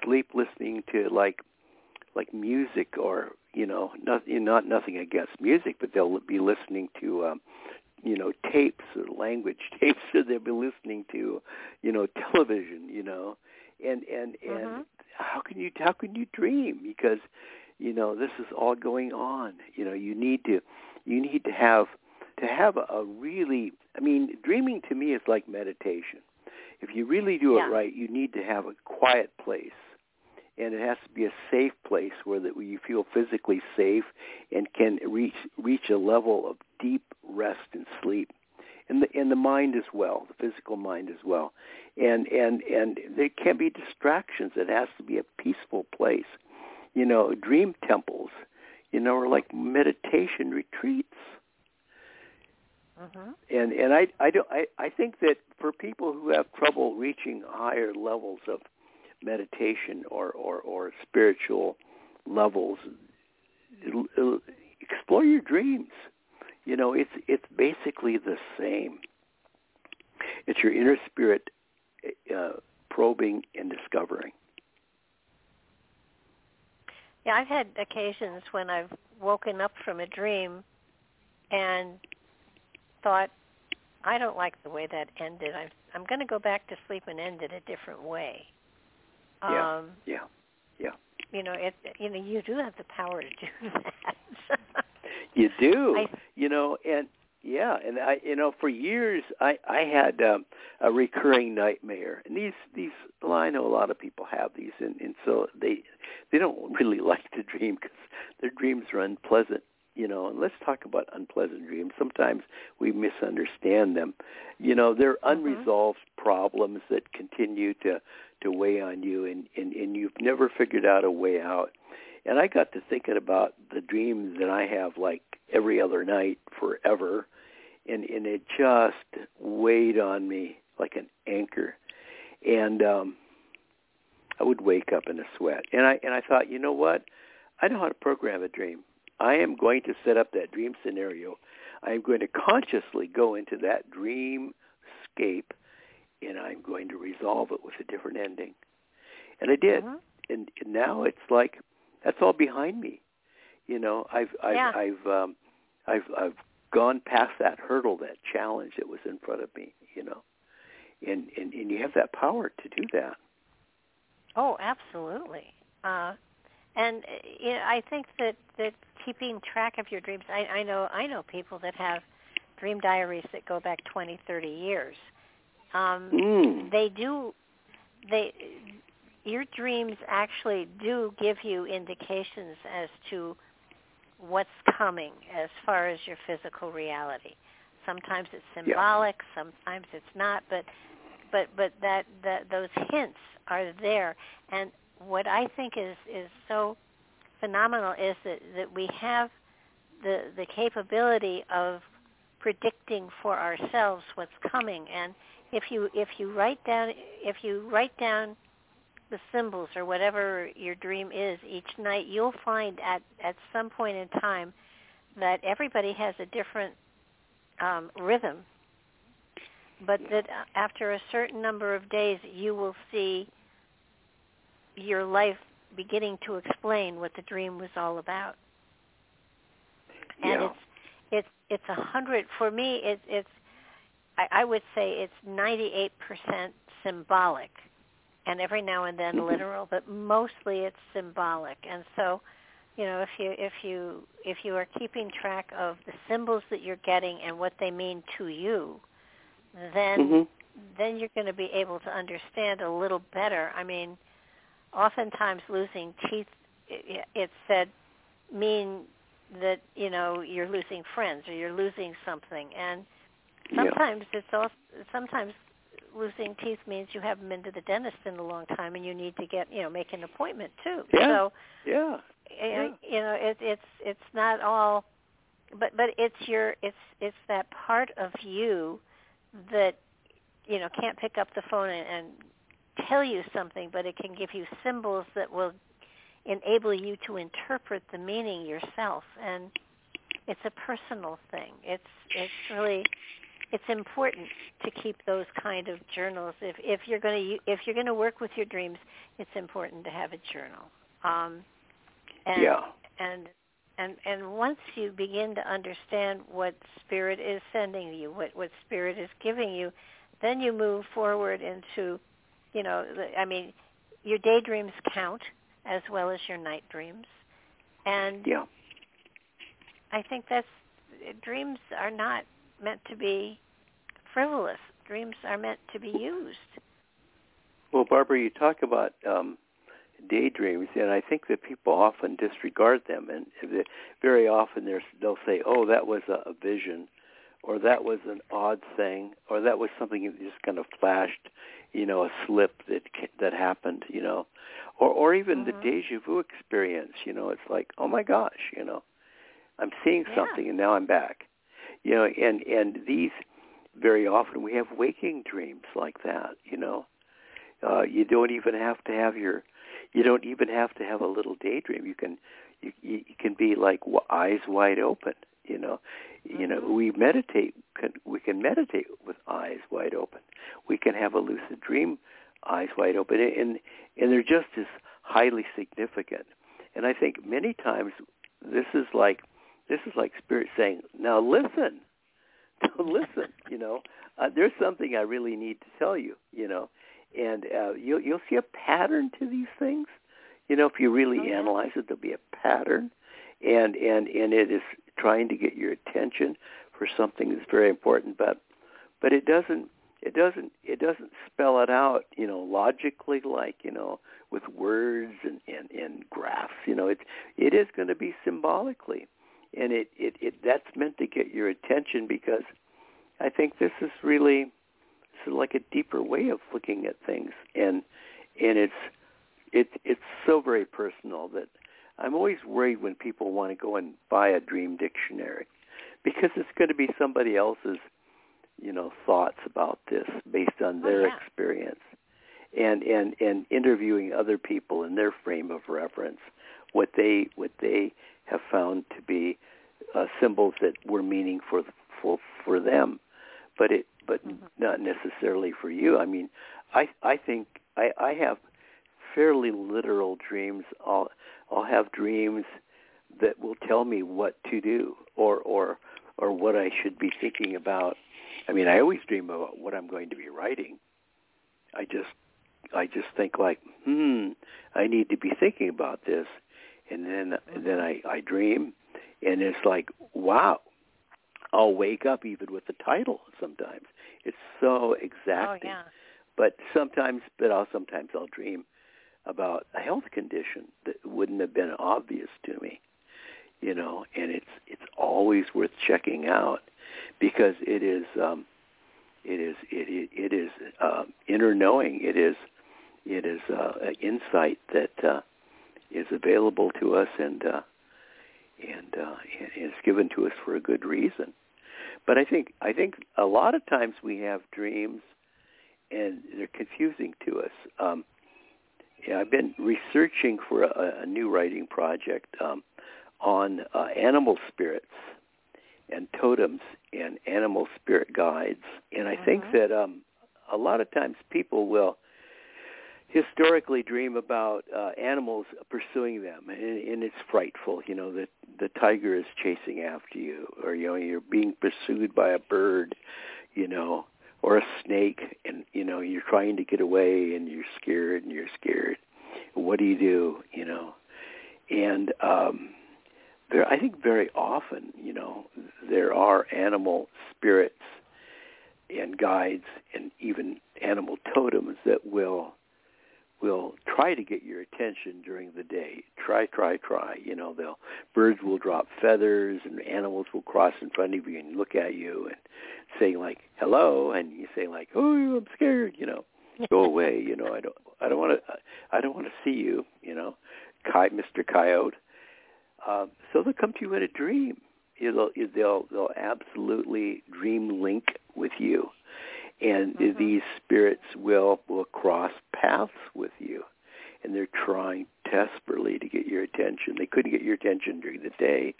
sleep listening to like like music or you know not not nothing against music, but they'll be listening to um, you know tapes or language [LAUGHS] tapes, or they'll be listening to you know television. You know, and and and mm-hmm. how can you how can you dream? Because you know this is all going on. You know you need to you need to have to have a, a really i mean dreaming to me is like meditation. If you really do yeah. it right you need to have a quiet place. And it has to be a safe place where that you feel physically safe and can reach reach a level of deep rest and sleep and the and the mind as well the physical mind as well and and and there can't be distractions it has to be a peaceful place you know, dream temples, you know, are like meditation retreats. Mm-hmm. And and I I don't I I think that for people who have trouble reaching higher levels of meditation or or or spiritual levels, it'll, it'll explore your dreams. You know, it's it's basically the same. It's your inner spirit uh, probing and discovering. Yeah, I've had occasions when I've woken up from a dream and thought, I don't like the way that ended. I'm I'm going to go back to sleep and end it a different way. Yeah. Um, yeah. Yeah. You know, it. You know, you do have the power to do [LAUGHS] that. You do. I, you know, and yeah, and I, you know, for years I I had um, a recurring nightmare, and these these well, I know a lot of people have these, and and so they they don't [LAUGHS] really like to dream because their dreams are unpleasant. You know, and let's talk about unpleasant dreams. Sometimes we misunderstand them. You know, they're mm-hmm. unresolved problems that continue to to weigh on you, and and and you've never figured out a way out. And I got to thinking about the dreams that I have like every other night forever, and and it just weighed on me like an anchor. And um I would wake up in a sweat. And I and I thought, you know what? I know how to program a dream. I am going to set up that dream scenario. I am going to consciously go into that dream scape and I'm going to resolve it with a different ending. And I did. Mm-hmm. And, and now it's like that's all behind me. You know, I've I've yeah. I've um I've I've gone past that hurdle, that challenge that was in front of me, you know. and and, and you have that power to do that. Oh, absolutely. Uh, and you know, I think that that keeping track of your dreams. I, I know I know people that have dream diaries that go back 20, 30 years. Um, mm. They do. They your dreams actually do give you indications as to what's coming as far as your physical reality. Sometimes it's symbolic, yeah. sometimes it's not, but but but that that those hints are there. And what I think is is so phenomenal is that that we have the the capability of predicting for ourselves what's coming and if you if you write down if you write down the symbols or whatever your dream is each night, you'll find at at some point in time that everybody has a different um, rhythm, but that after a certain number of days, you will see your life beginning to explain what the dream was all about. And yeah. it's it's it's a hundred for me. It's it's I, I would say it's ninety eight percent symbolic and every now and then mm-hmm. literal, but mostly it's symbolic. And so, you know, if you if you if you are keeping track of the symbols that you're getting and what they mean to you, then mm-hmm. then you're going to be able to understand a little better. I mean, oftentimes losing teeth, it, it's said, mean that you know you're losing friends or you're losing something, and sometimes yeah. it's also sometimes losing teeth means you haven't been to the dentist in a long time and you need to get you know make an appointment too yeah. so yeah. Eh, yeah. you know it, it's it's not all but but it's your it's it's that part of you that you know can't pick up the phone and, and tell you something but it can give you symbols that will enable you to interpret the meaning yourself and it's a personal thing it's it's really it's important to keep those kind of journals. If if you're going to if you're going to work with your dreams, it's important to have a journal. Um, and, yeah. And and and once you begin to understand what spirit is sending you, what what spirit is giving you, then you move forward into, you know, the, I mean, your daydreams count as well as your night dreams, and yeah. I think that's dreams are not meant to be frivolous. Dreams are meant to be used. Well, Barbara, you talk about um, daydreams, and I think that people often disregard them, and very often they'll say, "Oh, that was a vision," or "That was an odd thing," or "That was something that just kind of flashed," you know, a slip that that happened, you know, or or even mm-hmm. the deja vu experience. You know, it's like, "Oh my gosh," you know, I'm seeing yeah. something, and now I'm back. You know, and and these very often we have waking dreams like that. You know, uh, you don't even have to have your, you don't even have to have a little daydream. You can, you you can be like eyes wide open. You know, mm-hmm. you know mm-hmm. we meditate. Can, we can meditate with eyes wide open. We can have a lucid dream, eyes wide open, and and they're just as highly significant. And I think many times this is like this is like spirit saying, "Now listen, [LAUGHS] listen, you know, uh, there's something I really need to tell you, you know, and uh, you'll you'll see a pattern to these things. You know, if you really oh, yeah. analyze it, there'll be a pattern, and and and it is trying to get your attention for something that's very important, but but it doesn't it doesn't it doesn't spell it out, you know, logically like you know with words and and, and graphs. You know, it's it is going to be symbolically and it, it, it that's meant to get your attention because I think this is really this is like a deeper way of looking at things, and and it's it it's so very personal that I'm always worried when people want to go and buy a dream dictionary because it's going to be somebody else's you know thoughts about this based on oh, their oh, yeah. experience and and and interviewing other people in their frame of reference what they what they have found to be uh, symbols that were meaningful for for them, but it but mm-hmm. not necessarily for you. I mean, I I think I I have fairly literal dreams. I'll I'll have dreams that will tell me what to do or or or what I should be thinking about. I mean, I always dream about what I'm going to be writing, I just I just think like, hmm, I need to be thinking about this, and then and then I I dream, and it's like, wow, I'll wake up even with the title sometimes. It's so exacting. Oh, yeah. But sometimes, but I'll sometimes I'll dream about a health condition that wouldn't have been obvious to me, you know. And it's it's always worth checking out because it is um, it is it it, it is uh, inner knowing. It is it is uh, an insight that uh, is available to us and uh, and uh, it's given to us for a good reason. But I think I think a lot of times we have dreams and they're confusing to us. Um, yeah, I've been researching for a, a new writing project um, on uh, animal spirits and totems and animal spirit guides, and I think Mm-hmm. that um, a lot of times people will historically dream about uh, animals pursuing them, and, and it's frightful. You know that the tiger is chasing after you, or you know you're being pursued by a bird, you know, or a snake, and you know you're trying to get away, and you're scared, and you're scared. What do you do? You know, and um, there, I think very often, you know, there are animal spirits and guides, and even animal totems that will will try to get your attention during the day. Try, try, try. You know, they'll birds will drop feathers and animals will cross in front of you and look at you and say like hello and you say like, "Oh, I'm scared," you know. Go [LAUGHS] away, you know. I don't I don't want to I don't want to see you, you know. Mr. Coyote. Um, so they'll come to you in a dream. They'll they'll they'll absolutely dream link with you and Mhm. these spirits will will cross paths with you. And they're trying desperately to get your attention. They couldn't get your attention during the day.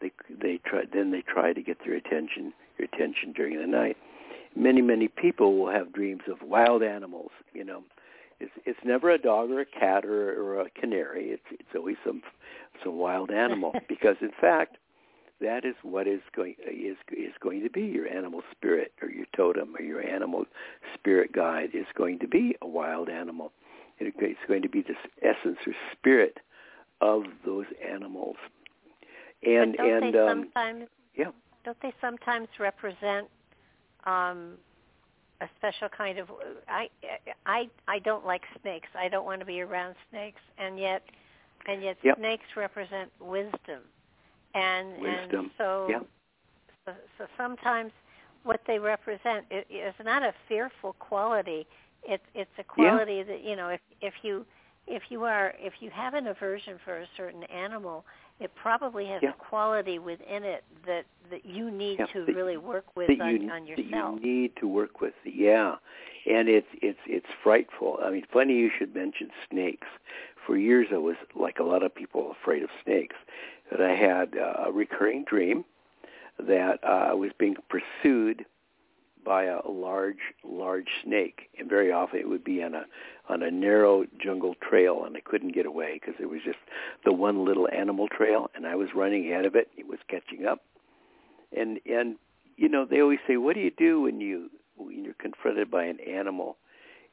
They they try then they try to get their attention your attention during the night. Many many people will have dreams of wild animals you know. It's it's never a dog or a cat or, or a canary. It's it's always some some wild animal. [LAUGHS] Because in fact that is what is going is is going to be your animal spirit or your totem or your animal spirit guide is going to be a wild animal. It- It's going to be this essence or spirit of those animals. And and they um, sometimes yeah. don't they sometimes represent um a special kind of I I I don't like snakes. I don't want to be around snakes and yet and yet Yep. snakes represent wisdom. And and so, Yeah. so so sometimes what they represent it is not a fearful quality. It's it's a quality that you know if if you if you are if you have an aversion for a certain animal, it probably has Yeah. a quality within it that that you need Yeah, to that- really work with that on, you on that yourself. you need to work with. Yeah, and it's it's it's frightful. I mean, funny you should mention snakes. For years, I was like a lot of people afraid of snakes. That I had uh, a recurring dream that uh, I was being pursued by a large large snake, and very often it would be on a on a narrow jungle trail, and I couldn't get away because it was just the one little animal trail, and I was running ahead of it. It was catching up, and and you know they always say, what do you do when you when you're confronted by an animal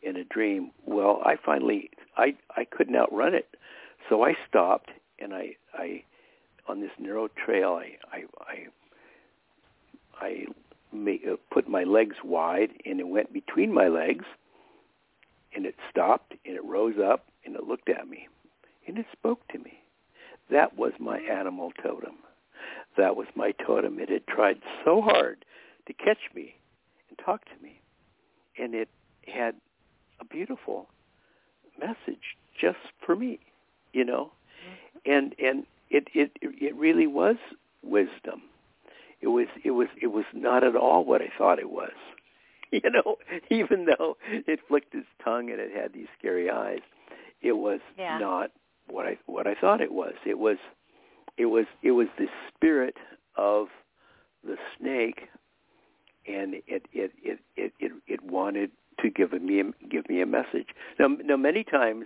in a dream? Well, I finally I I couldn't outrun it, so I stopped and I I on this narrow trail I I I, I make, uh, put my legs wide and it went between my legs and it stopped and it rose up and it looked at me and it spoke to me. That was my animal totem. That was my totem. It had tried so hard to catch me and talk to me. And it had a beautiful message just for me, you know. And and it it it really was wisdom. It was it was it was not at all what I thought it was. [LAUGHS] You know, even though it flicked its tongue and it had these scary eyes, it was Yeah. not what I what I thought it was. It was it was it was the spirit of the snake and it it it it it, it wanted to give me a, give me a message. Now now many times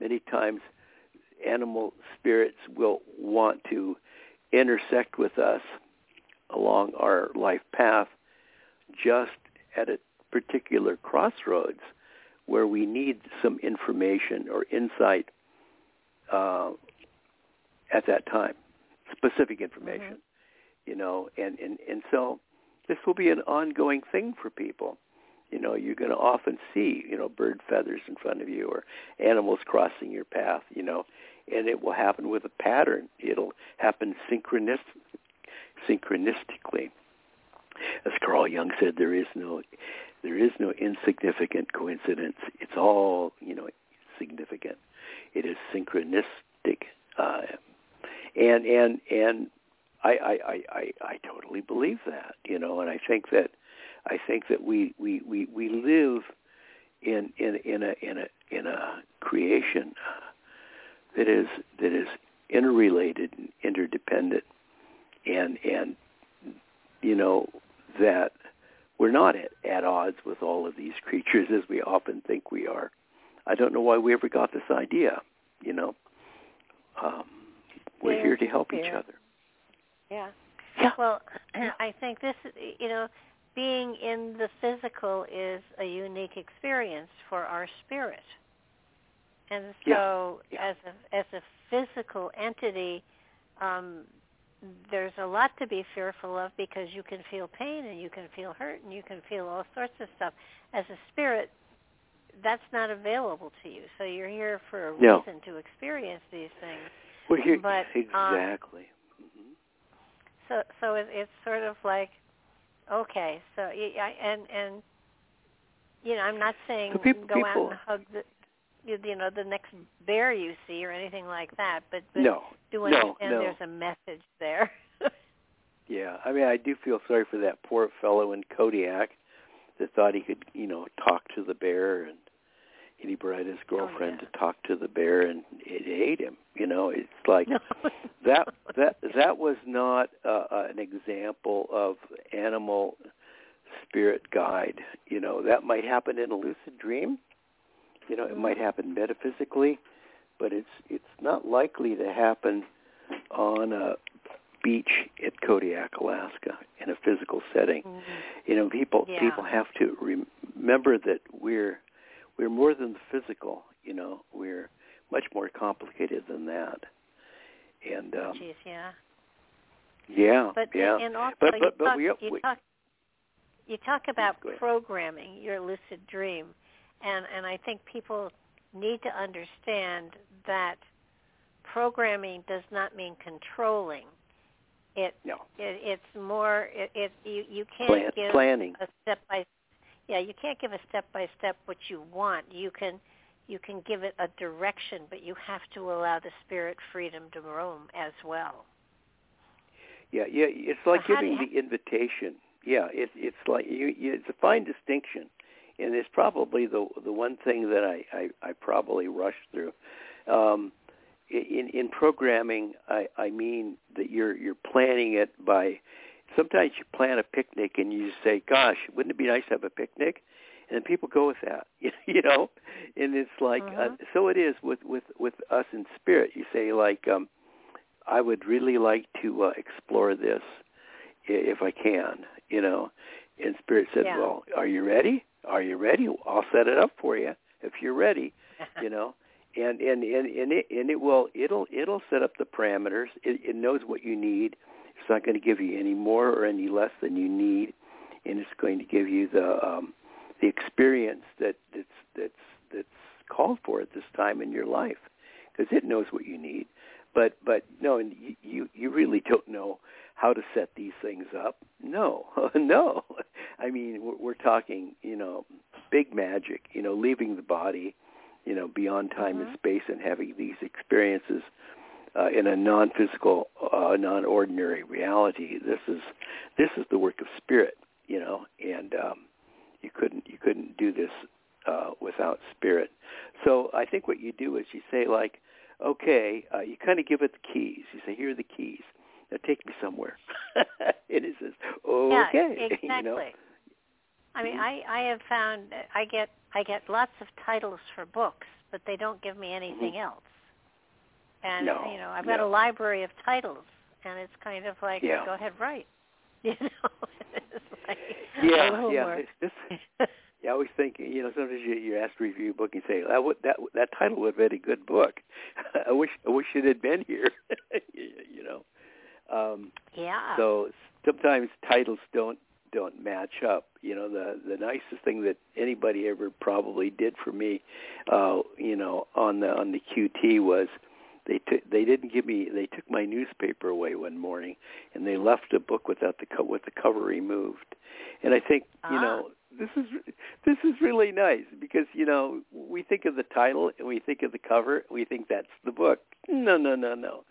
many times animal spirits will want to intersect with us along our life path just at a particular crossroads where we need some information or insight uh, at that time, specific information, mm-hmm. you know, and, and, and so this will be an ongoing thing for people. You know, you're going to often see, you know, bird feathers in front of you or animals crossing your path, you know, and it will happen with a pattern. It'll happen synchronist, synchronistically. As Carl Jung said, there is no there is no insignificant coincidence. It's all, you know, significant. It is synchronistic. Uh, and and and I, I, I, I, I totally believe that, you know, and I think that I think that we, we, we, we live in in in a in a in a creation that is that is interrelated and interdependent and and you know that we're not at, at odds with all of these creatures as we often think we are. I don't know why we ever got this idea, you know. Um, we're yeah, here to help yeah. each other. Yeah. Yeah. Well, [CLEARS THROAT] I think this, you know, being in the physical is a unique experience for our spirit. And so, yeah. Yeah. as a as a physical entity, um, there's a lot to be fearful of because you can feel pain and you can feel hurt and you can feel all sorts of stuff. As a spirit, that's not available to you. So you're here for a No. reason to experience these things. We're here But, um, exactly. hmm So so it, it's sort of like, okay, so y- I, and and you know I'm not saying So peop- go out and hug the you, know the next bear you see or anything like that, but but No, do no, understand no. there's a message there. [LAUGHS] Yeah, I mean, I do feel sorry for that poor fellow in Kodiak that thought he could, you know, talk to the bear, and, and he brought his girlfriend Oh, yeah. to talk to the bear, and it ate him. You know, it's like No. [LAUGHS] that. That that was not uh, uh, an example of animal spirit guide. You know, that might happen in a lucid dream. You know, it might happen metaphysically, but it's it's not likely to happen on a beach at Kodiak, Alaska, in a physical setting. Mhm. You know, people Yeah. people have to rem- remember that we're we're more than the physical. You know, we're much more complicated than that. And um, Jeez, yeah. yeah, But yeah. and also but you but but talk, we, you we talk you talk about programming your lucid dream, and and I think people need to understand that programming does not mean controlling. It, no it it's more it, it you you can't plan, give planning. a step by yeah you can't give a step by step what you want you can you can give it a direction but you have to allow the spirit freedom to roam as well Yeah, yeah. It's like giving the invitation. Yeah, it's it's like you, you. It's a fine distinction, and it's probably the the one thing that I I, I probably rush through. Um, in in programming, I I mean that you're you're planning it by. Sometimes you plan a picnic and you say, "Gosh, wouldn't it be nice to have a picnic?" And then people go with that, [LAUGHS] you know. And it's like uh, Mhm. so. It is with with with us in spirit. You say like. um I would really like to uh, explore this if I can, you know. And Spirit said, Yeah. "Well, are you ready? Are you ready? I'll set it up for you if you're ready." [LAUGHS] you know. And and and and it and it will it'll it'll set up the parameters. It, it knows what you need. It's not going to give you any more or any less than you need, and it's going to give you the um, the experience that that's that's that's called for at this time in your life, because it knows what you need but but no, and you you, you really don't know how to set these things up. No, [LAUGHS] no. I mean, we're, we're talking, you know, big magic. You know, leaving the body, you know, beyond time and Mhm. space, and having these experiences uh, in a non-physical, uh, non-ordinary reality. This is this is the work of spirit. You know, and um, you couldn't you couldn't do this uh, without spirit. So I think what you do is you say like okay, uh, you kind of give it the keys. You say, here are the keys. Now take me somewhere. [LAUGHS] and it says, okay. Yeah, [LAUGHS] exactly. You know? I mean. I I have found I get I get lots of titles for books, but they don't give me anything else. And. No, you know, I've got no. a library of titles, and it's kind of like, Yeah. go ahead, write. [LAUGHS] You know, it's like Yeah, yeah. more. It's This, [LAUGHS] Yeah, I always think you know sometimes you, you're asked to review a book and you say that would, that that title would have been a good book. [LAUGHS] I wish I wish it had been here. you know. Um, yeah. So sometimes titles don't don't match up. You know, the the nicest thing that anybody ever probably did for me, uh, you know, on the on the QT was they took they didn't give me they took my newspaper away one morning and they left a book without the co- with the cover removed. And I think, you ah. know, this is this is really nice because you know we think of the title and we think of the cover we think that's the book. No, no, no, no,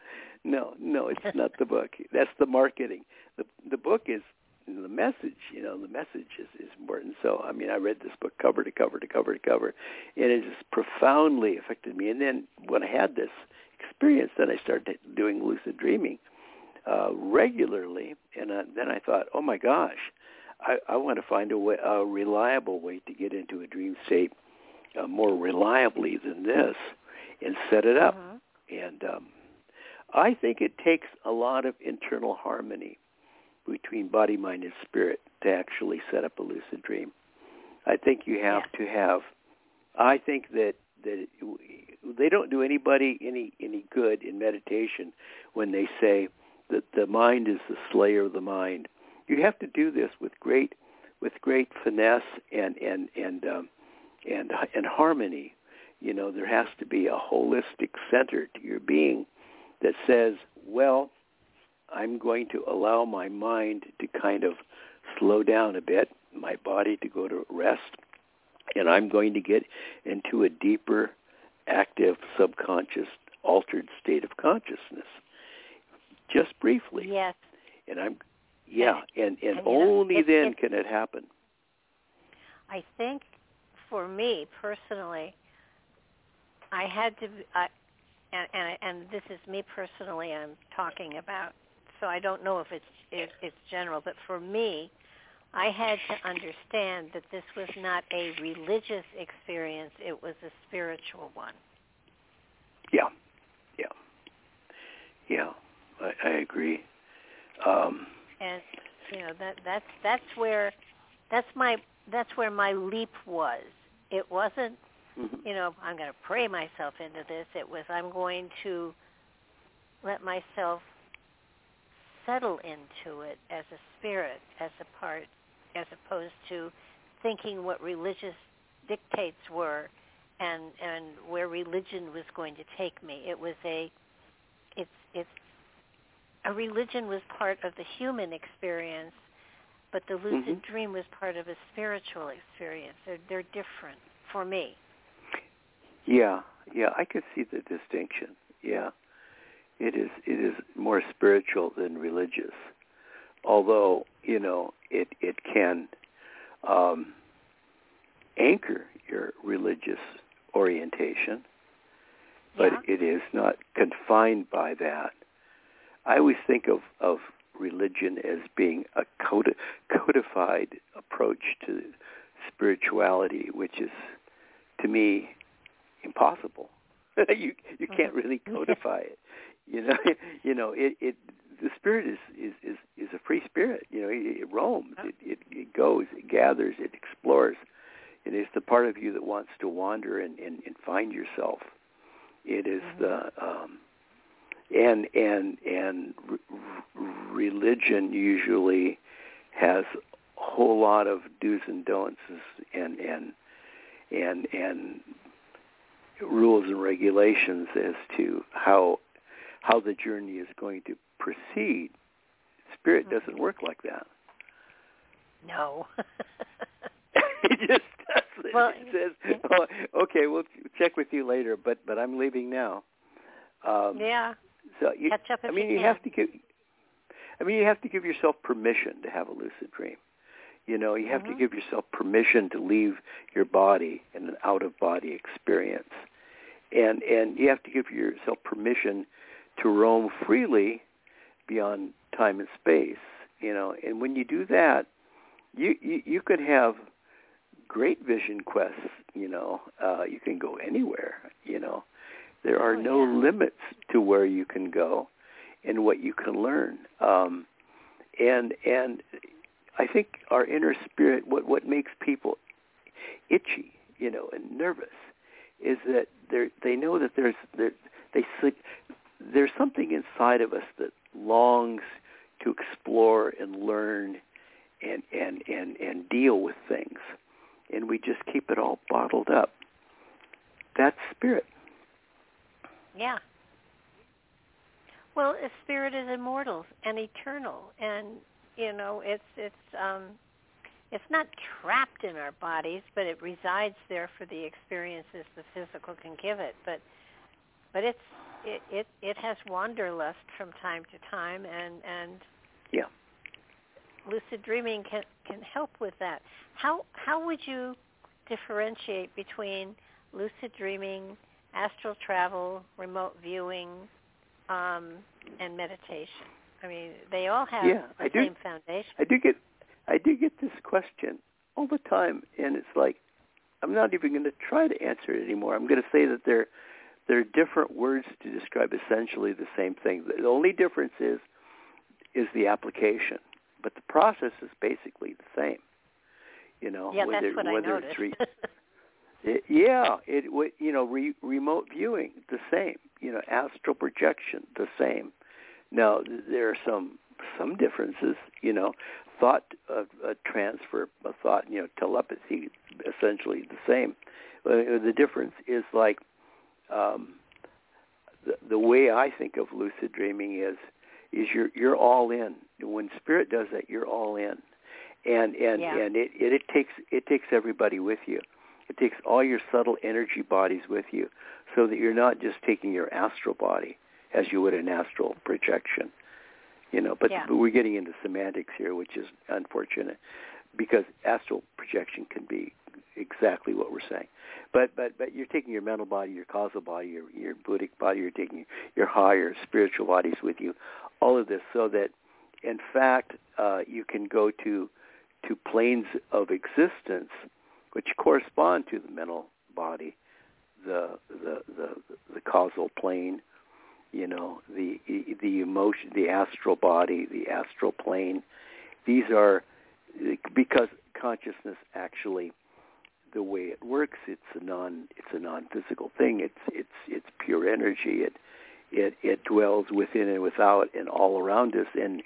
no, no. It's not the book. [LAUGHS] That's the marketing. the The book is the message. You know, the message is is important. So I mean, I read this book cover to cover to cover to cover, and it just profoundly affected me. And then when I had this experience, then I started doing lucid dreaming uh, regularly, and uh, then I thought, oh my gosh I, I want to find a, way, a reliable way to get into a dream state uh, more reliably than this and set it up. Mm-hmm. And um, I think it takes a lot of internal harmony between body, mind, and spirit to actually set up a lucid dream. I think you have yeah. to have. I think that that they don't do anybody any any good in meditation when they say that the mind is the slayer of the mind you have to do this with great with great finesse and and and um, and and harmony. You know, there has to be a holistic center to your being that says, well, I'm going to allow my mind to kind of slow down a bit, my body to go to rest, and I'm going to get into a deeper, active, subconscious, altered state of consciousness. Just briefly. Yes. And I'm yeah, and and, and only know, it, then it, can it happen. I think for me personally, I had to, I, and, and and this is me personally. I'm talking about, so I don't know if it's if it's general, but for me, I had to understand that this was not a religious experience; it was a spiritual one. Yeah, yeah, yeah. I, I agree. Um, and you know that that's that's where that's my that's where my leap was. It wasn't mm-hmm. you know I'm going to pray myself into this. It was I'm going to let myself settle into it as a spirit, as a part, as opposed to thinking what religious dictates were and and where religion was going to take me. It was a it's it's a religion was part of the human experience, but the lucid mm-hmm. dream was part of a spiritual experience. They're, they're different for me. Yeah, yeah, I could see the distinction. Yeah, it is. It is more spiritual than religious, although you know it it can um, anchor your religious orientation, but yeah. it is not confined by that. I always think of, of religion as being a codified approach to spirituality, which is, to me, impossible. [LAUGHS] you you can't mm-hmm. really [LAUGHS] codify it. You know, [LAUGHS] you know it. it the spirit is, is is is a free spirit. You know, it, it roams. It, it it goes. It gathers. It explores. It is the part of you that wants to wander and and, and find yourself. It is mm-hmm. the um, and and and religion usually has a whole lot of do's and don'ts and and and and rules and regulations as to how how the journey is going to proceed. Spirit mm-hmm. doesn't work like that. No. [LAUGHS] it just doesn't. Well, it says, oh, "Okay, we'll check with you later," but but I'm leaving now. Um, yeah. So you, Catch up I mean, you, you have to give. I mean, you have to give yourself permission to have a lucid dream. You know, you have mm-hmm. to give yourself permission to leave your body in an out-of-body experience, and and you have to give yourself permission to roam freely beyond time and space. You know, and when you do that, you you, you could have great vision quests. You know, uh, you can go anywhere. You know, there are oh, no yeah. limits to where you can go and what you can learn. Um, and and I think our inner spirit, what what makes people itchy, you know, and nervous, is that they they know that there's there, they there's something inside of us that longs to explore and learn and and and and deal with things, and we just keep it all bottled up. That's spirit. Yeah. Well, a spirit is immortal and eternal, and you know it's it's um, it's not trapped in our bodies, but it resides there for the experiences the physical can give it. But but it's it it, it has wanderlust from time to time, and and yeah, lucid dreaming can can help with that. How how would you differentiate between lucid dreaming, astral travel, remote viewing, um, and meditation. I mean, they all have yeah, the I same do, foundation. I do get, I do get this question all the time, and it's like, I'm not even going to try to answer it anymore. I'm going to say that they're, they're different words to describe essentially the same thing. The only difference is, is the application, but the process is basically the same. You know, yeah, whether, that's what whether I noticed. it's re- [LAUGHS] it, yeah, it you know re, remote viewing the same. You know, astral projection the same. Now there are some some differences. You know, thought uh, uh, transfer, a thought you know telepathy essentially the same. Uh, the difference is like um, the the way I think of lucid dreaming is is you're you're all in. When spirit does that, you're all in, and and yeah. and it, it it takes it takes everybody with you it takes all your subtle energy bodies with you so that you're not just taking your astral body as you would an astral projection. You know, but, yeah. but we're getting into semantics here, which is unfortunate because astral projection can be exactly what we're saying. But but but you're taking your mental body, your causal body, your your buddhic body, you're taking your higher spiritual bodies with you, all of this, so that in fact uh, you can go to to planes of existence which correspond to the mental body, the the the, the causal plane, you know, the the emotion, the astral body, the astral plane. These are because consciousness actually the way it works it's a non it's a non-physical thing. It's it's it's pure energy. It it it dwells within and without and all around us. And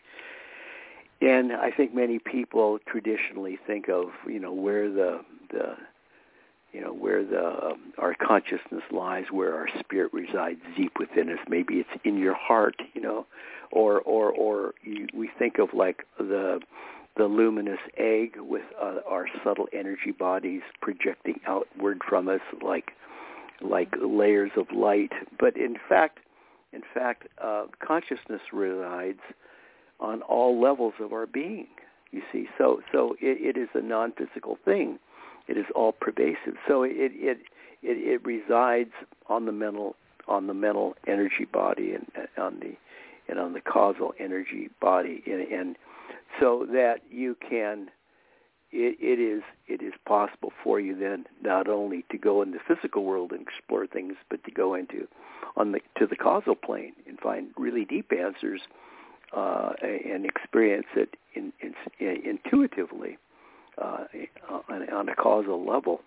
and I think many people traditionally think of you know where the the you know where the um, our consciousness lies where our spirit resides deep within us. Maybe it's in your heart you know or or or you, we think of like the the luminous egg with uh, our subtle energy bodies projecting outward from us like like layers of light. But in fact in fact uh, consciousness resides on all levels of our being you see. So so it, it is a non-physical thing. It is all pervasive. So it it it, it resides on the mental on the mental energy body and on the and on the causal energy body. And, and so that you can it, it is it is possible for you then not only to go in the physical world and explore things but to go into on the to the causal plane and find really deep answers uh, and experience it in, in, in, intuitively uh, on, on a causal level.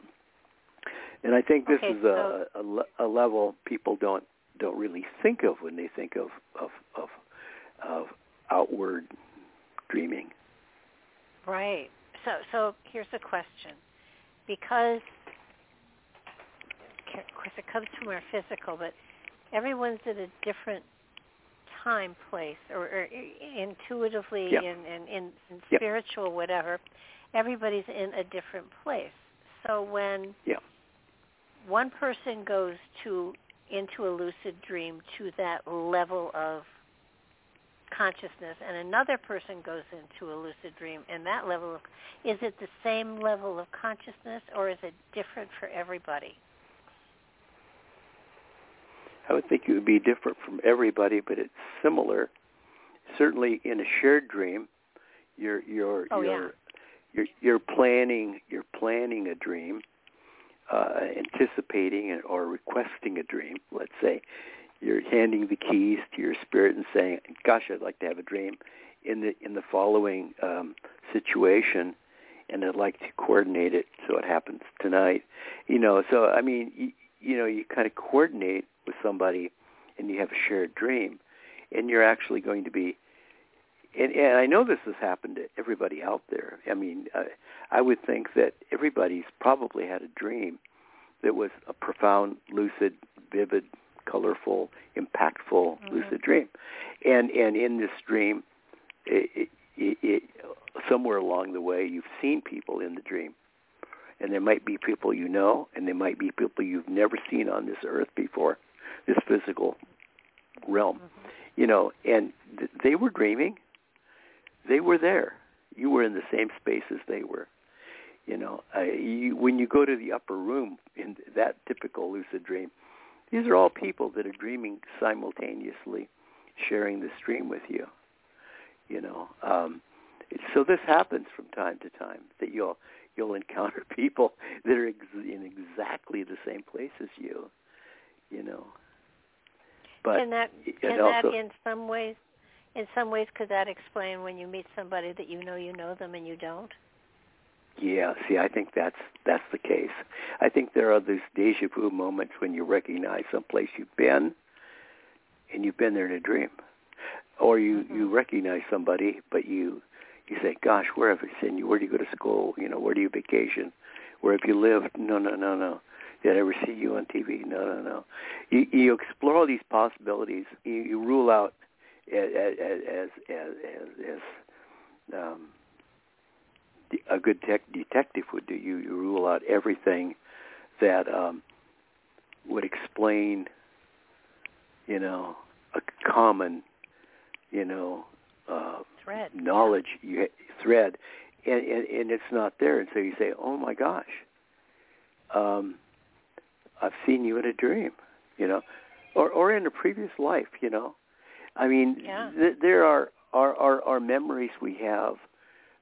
And I think this okay, is a, a, a level people don't don't really think of when they think of of of, of outward dreaming. Right. So so here's a question, because of course it comes from our physical, but everyone's at a different time, place, or, or intuitively yeah. and, and in, in yeah. spiritual whatever everybody's in a different place. So when yeah. one person goes to into a lucid dream to that level of consciousness and another person goes into a lucid dream and that level of is it the same level of consciousness or is it different for everybody? I would think it would be different from everybody, but it's similar. Certainly in a shared dream, you're you're oh, you're yeah you're you're planning you're planning a dream, uh, anticipating it or requesting a dream. Let's say you're handing the keys to your spirit and saying, "Gosh, I'd like to have a dream in the in the following um, situation," and I'd like to coordinate it so it happens tonight. You know, so I mean, you, you know, you kind of coordinate with somebody, and you have a shared dream, and you're actually going to be. And, and I know this has happened to everybody out there. I mean, uh, I would think that everybody's probably had a dream that was a profound, lucid, vivid, colorful, impactful, mm-hmm. lucid dream. And and in this dream, it, it, it, somewhere along the way, you've seen people in the dream, and there might be people you know, and there might be people you've never seen on this earth before, this physical realm. Mm-hmm. You know, and th- they were dreaming. They were there. You were in the same space as they were. You know, uh, you, when you go to the upper room in that typical lucid dream, these are all people that are dreaming simultaneously, sharing this dream with you. You know, um, so this happens from time to time that you'll you'll encounter [LAUGHS] people that are ex- in exactly the same place as you. You know, but can that can also, that in some ways in some ways could that explain when you meet somebody that you know you know them and you don't? Yeah, see, I think that's that's the case. I think there are these deja vu moments when you recognize some place you've been, and you've been there in a dream, or you mm-hmm. you recognize somebody, but you you say, "Gosh, where have I seen you? Where do you go to school? You know, where do you vacation? Where have you lived? No, no, no, no. Did I ever see you on TV? No, no, no. You, you explore all these possibilities. You, you rule out as as as as, as um, a good tech detective would do. You, you rule out everything that um, would explain, you know, a common, you know, uh, thread knowledge you, thread, and, and and it's not there. And so you say, "Oh my gosh, um, I've seen you in a dream," you know, or or in a previous life, you know. I mean, yeah. th- there are, are are are memories we have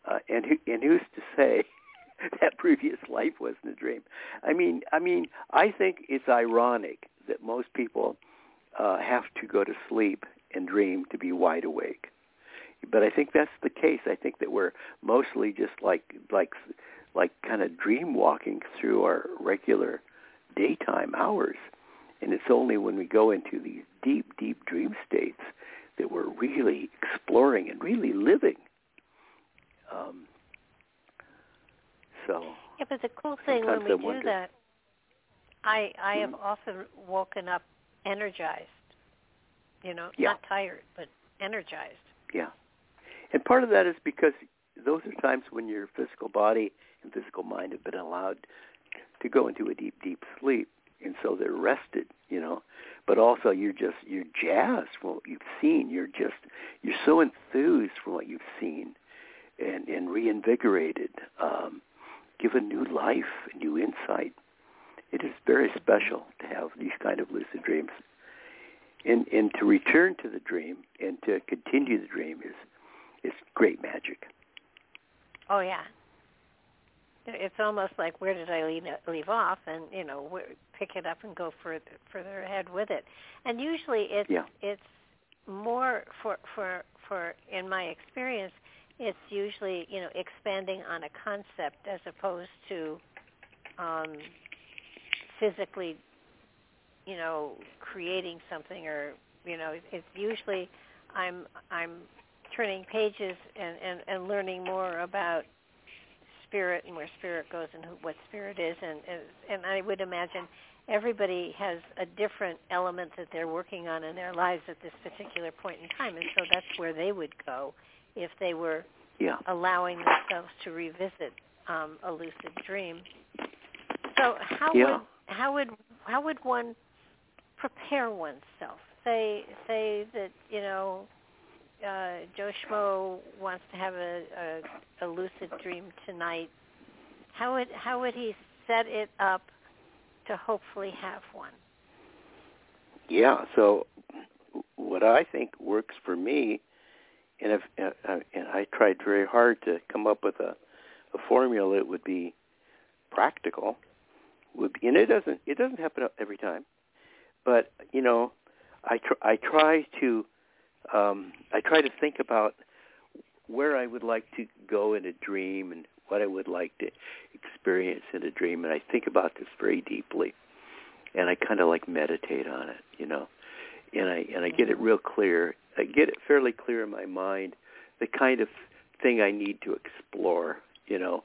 uh, and who, and who's to say [LAUGHS] that previous life wasn't a dream? I mean, I mean, I think it's ironic that most people uh, have to go to sleep and dream to be wide awake. But I think that's the case. I think that we're mostly just like like like kind of dream walking through our regular daytime hours. And it's only when we go into these deep, deep dream states that we're really exploring and really living um, so yeah, but the cool thing when we I do wonder, that, I I hmm have often woken up energized. You know, yeah. not tired, but energized. Yeah, and part of that is because those are times when your physical body and physical mind have been allowed to go into a deep, deep sleep, and so they're rested. You know, but also you're just you're jazzed from what you've seen. You're just you're so enthused from what you've seen and, and reinvigorated, um, given new life, new insight. It is very special to have these kind of lucid dreams. And, and to return to the dream and to continue the dream is, is great magic. Oh, yeah. It's almost like where did I leave, leave off, and you know, pick it up and go further further ahead with it. And usually, it's yeah. it's more for for for in my experience, it's usually you know expanding on a concept as opposed to um, physically you know creating something or you know it's usually i'm i'm turning pages and and, and learning more about spirit and where spirit goes and who, what spirit is. And, and and i would imagine everybody has a different element that they're working on in their lives at this particular point in time. And so that's where they would go if they were yeah. allowing themselves to revisit um, a lucid dream. So how yeah. would how would how would one prepare oneself? Say say that you know uh, Joe Schmo wants to have a, a, a lucid dream tonight. How would how would he set it up to hopefully have one? Yeah. So what I think works for me and if uh, uh, and I tried very hard to come up with a, a formula that would be practical. Would be, and it doesn't it doesn't happen every time, but you know, I tr- I try to um, I try to think about where I would like to go in a dream and what I would like to experience in a dream. And I think about this very deeply, and I kind of like meditate on it, you know, and I and I get it real clear. Get it fairly clear in my mind, the kind of thing I need to explore, you know.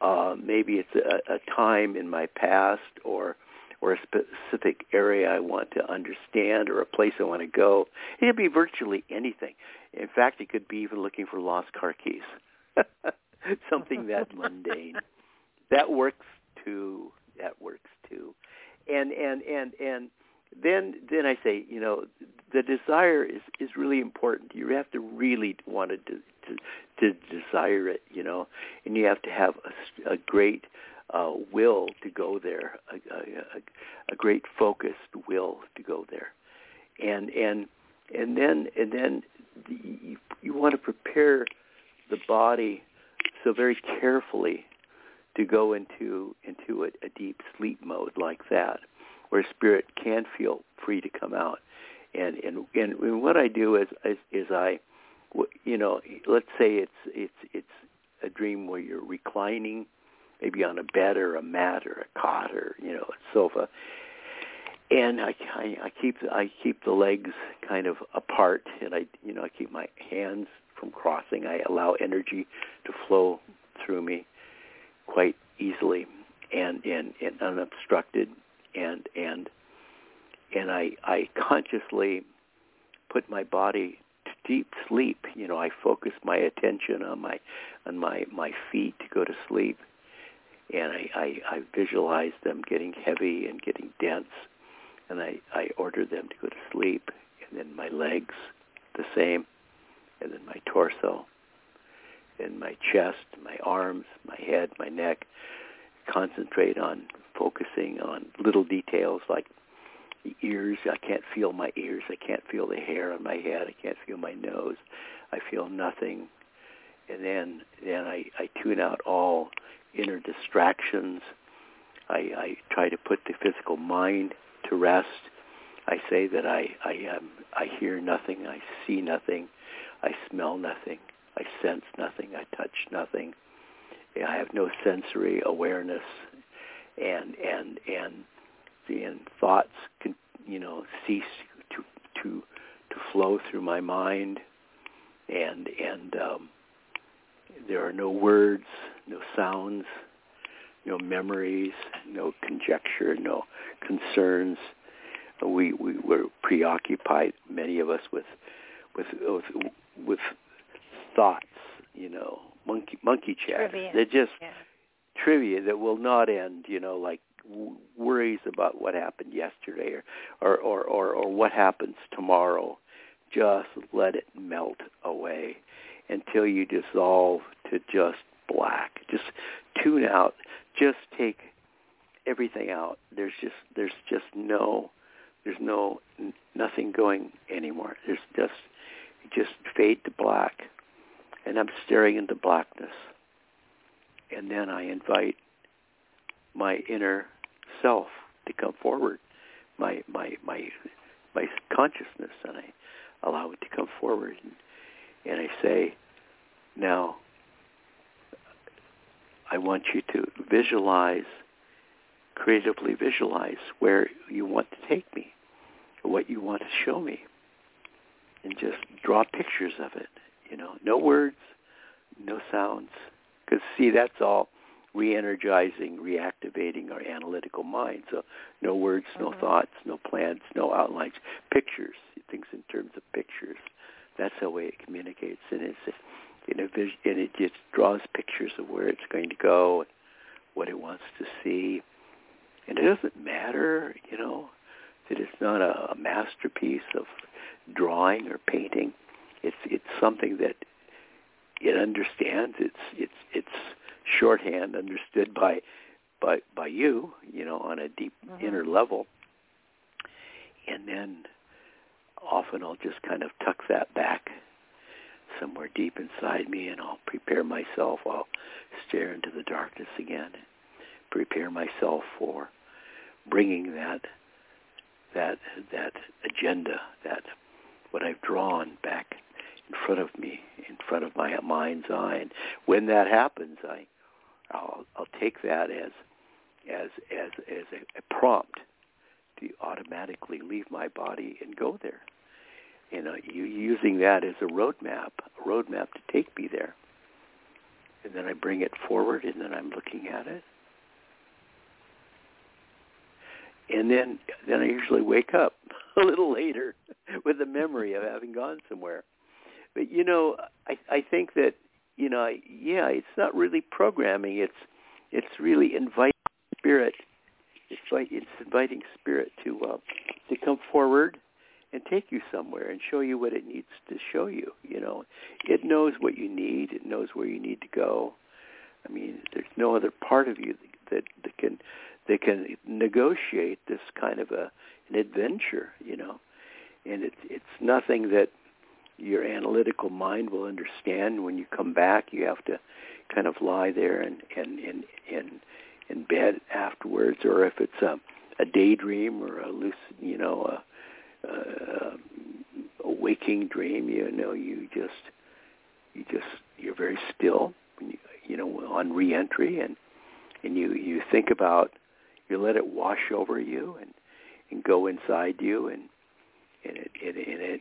Uh, maybe it's a, a time in my past or or a specific area I want to understand or a place I want to go. It could be virtually anything. In fact, it could be even looking for lost car keys. [LAUGHS] Something that [LAUGHS] mundane. That works too. That works too. And and and and then then I say, you know, the desire is is really important. You have to really want to to, to desire it, you know, and you have to have a, a great uh, will to go there, a, a, a great focused will to go there, and and and then and then you, you want to prepare the body so very carefully to go into into a, a deep sleep mode like that, where spirit can feel free to come out, and and and what I do is is, is I, you know, let's say it's it's it's a dream where you're reclining maybe on a bed or a mat or a cot or you know a sofa. And I, I I keep I keep the legs kind of apart and I you know I keep my hands from crossing. I allow energy to flow through me quite easily and and, and unobstructed and and and I I consciously put my body to deep sleep you know I focus my attention on my on my my feet to go to sleep and I, I, I visualize them getting heavy and getting dense, and I, I order them to go to sleep, and then my legs the same, and then my torso, and my chest, my arms, my head, my neck. Concentrate on focusing on little details like the ears. I can't feel my ears. I can't feel the hair on my head. I can't feel my nose. I feel nothing. And then then I, I tune out all inner distractions. I, I try to put the physical mind to rest. I say that I I am I hear nothing, I see nothing, I smell nothing, I sense nothing, I touch nothing. I have no sensory awareness, and and and and thoughts can you know cease to to to flow through my mind, and and um, there are no words, no sounds, no memories, no conjecture, no concerns. We we were preoccupied, many of us, with with with, with thoughts, you know, monkey monkey chatter. Trivia. They're just yeah. trivia that will not end, you know, like worries about what happened yesterday or, or or or or what happens tomorrow. Just let it melt away until you dissolve to just black. Just tune out. Just take everything out. There's just there's just no there's no nothing going anymore. There's just just fade to black, and I'm staring into blackness. And then I invite my inner self to come forward, my my my my consciousness, and I allow it to come forward. And, and I say, now, I want you to visualize, creatively visualize where you want to take me, what you want to show me, and just draw pictures of it. You know, no words, no sounds, because see, that's all re-energizing, reactivating our analytical mind. So no words, no mm-hmm. thoughts, no plans, no outlines, pictures. Things in terms of pictures. That's the way it communicates, and it's and it, and it just draws pictures of where it's going to go, what it wants to see, and it doesn't matter, you know, that it's not a, a masterpiece of drawing or painting. It's it's something that it understands. It's it's it's shorthand understood by by by you, you know, on a deep mm-hmm. inner level. And then often I'll just kind of tuck that back somewhere deep inside me and I'll prepare myself. I'll stare into the darkness again, prepare myself for bringing that that that agenda, that what I've drawn back in front of me, in front of my mind's eye. And when that happens, I I'll I'll take that as as as as a, a prompt to automatically leave my body and go there. You know, you using that as a roadmap, a roadmap to take me there. And then I bring it forward, and then I'm looking at it. And then, then I usually wake up [LAUGHS] a little later [LAUGHS] with the memory of having gone somewhere. But you know, I I think that you know, yeah, it's not really programming. It's it's really inviting spirit. It's like it's inviting spirit to uh, to come forward and take you somewhere and show you what it needs to show you. You know, it knows what you need. It knows where you need to go. I mean, there's no other part of you that that can that can negotiate this kind of a an adventure. You know, and it's it's nothing that your analytical mind will understand when you come back you have to kind of lie there and and in in in bed afterwards. Or if it's a a daydream or a lucid you know a, a, a waking dream you know you just you just you're very still you, you know on reentry and and you you think about you let it wash over you and and go inside you and and it, it and it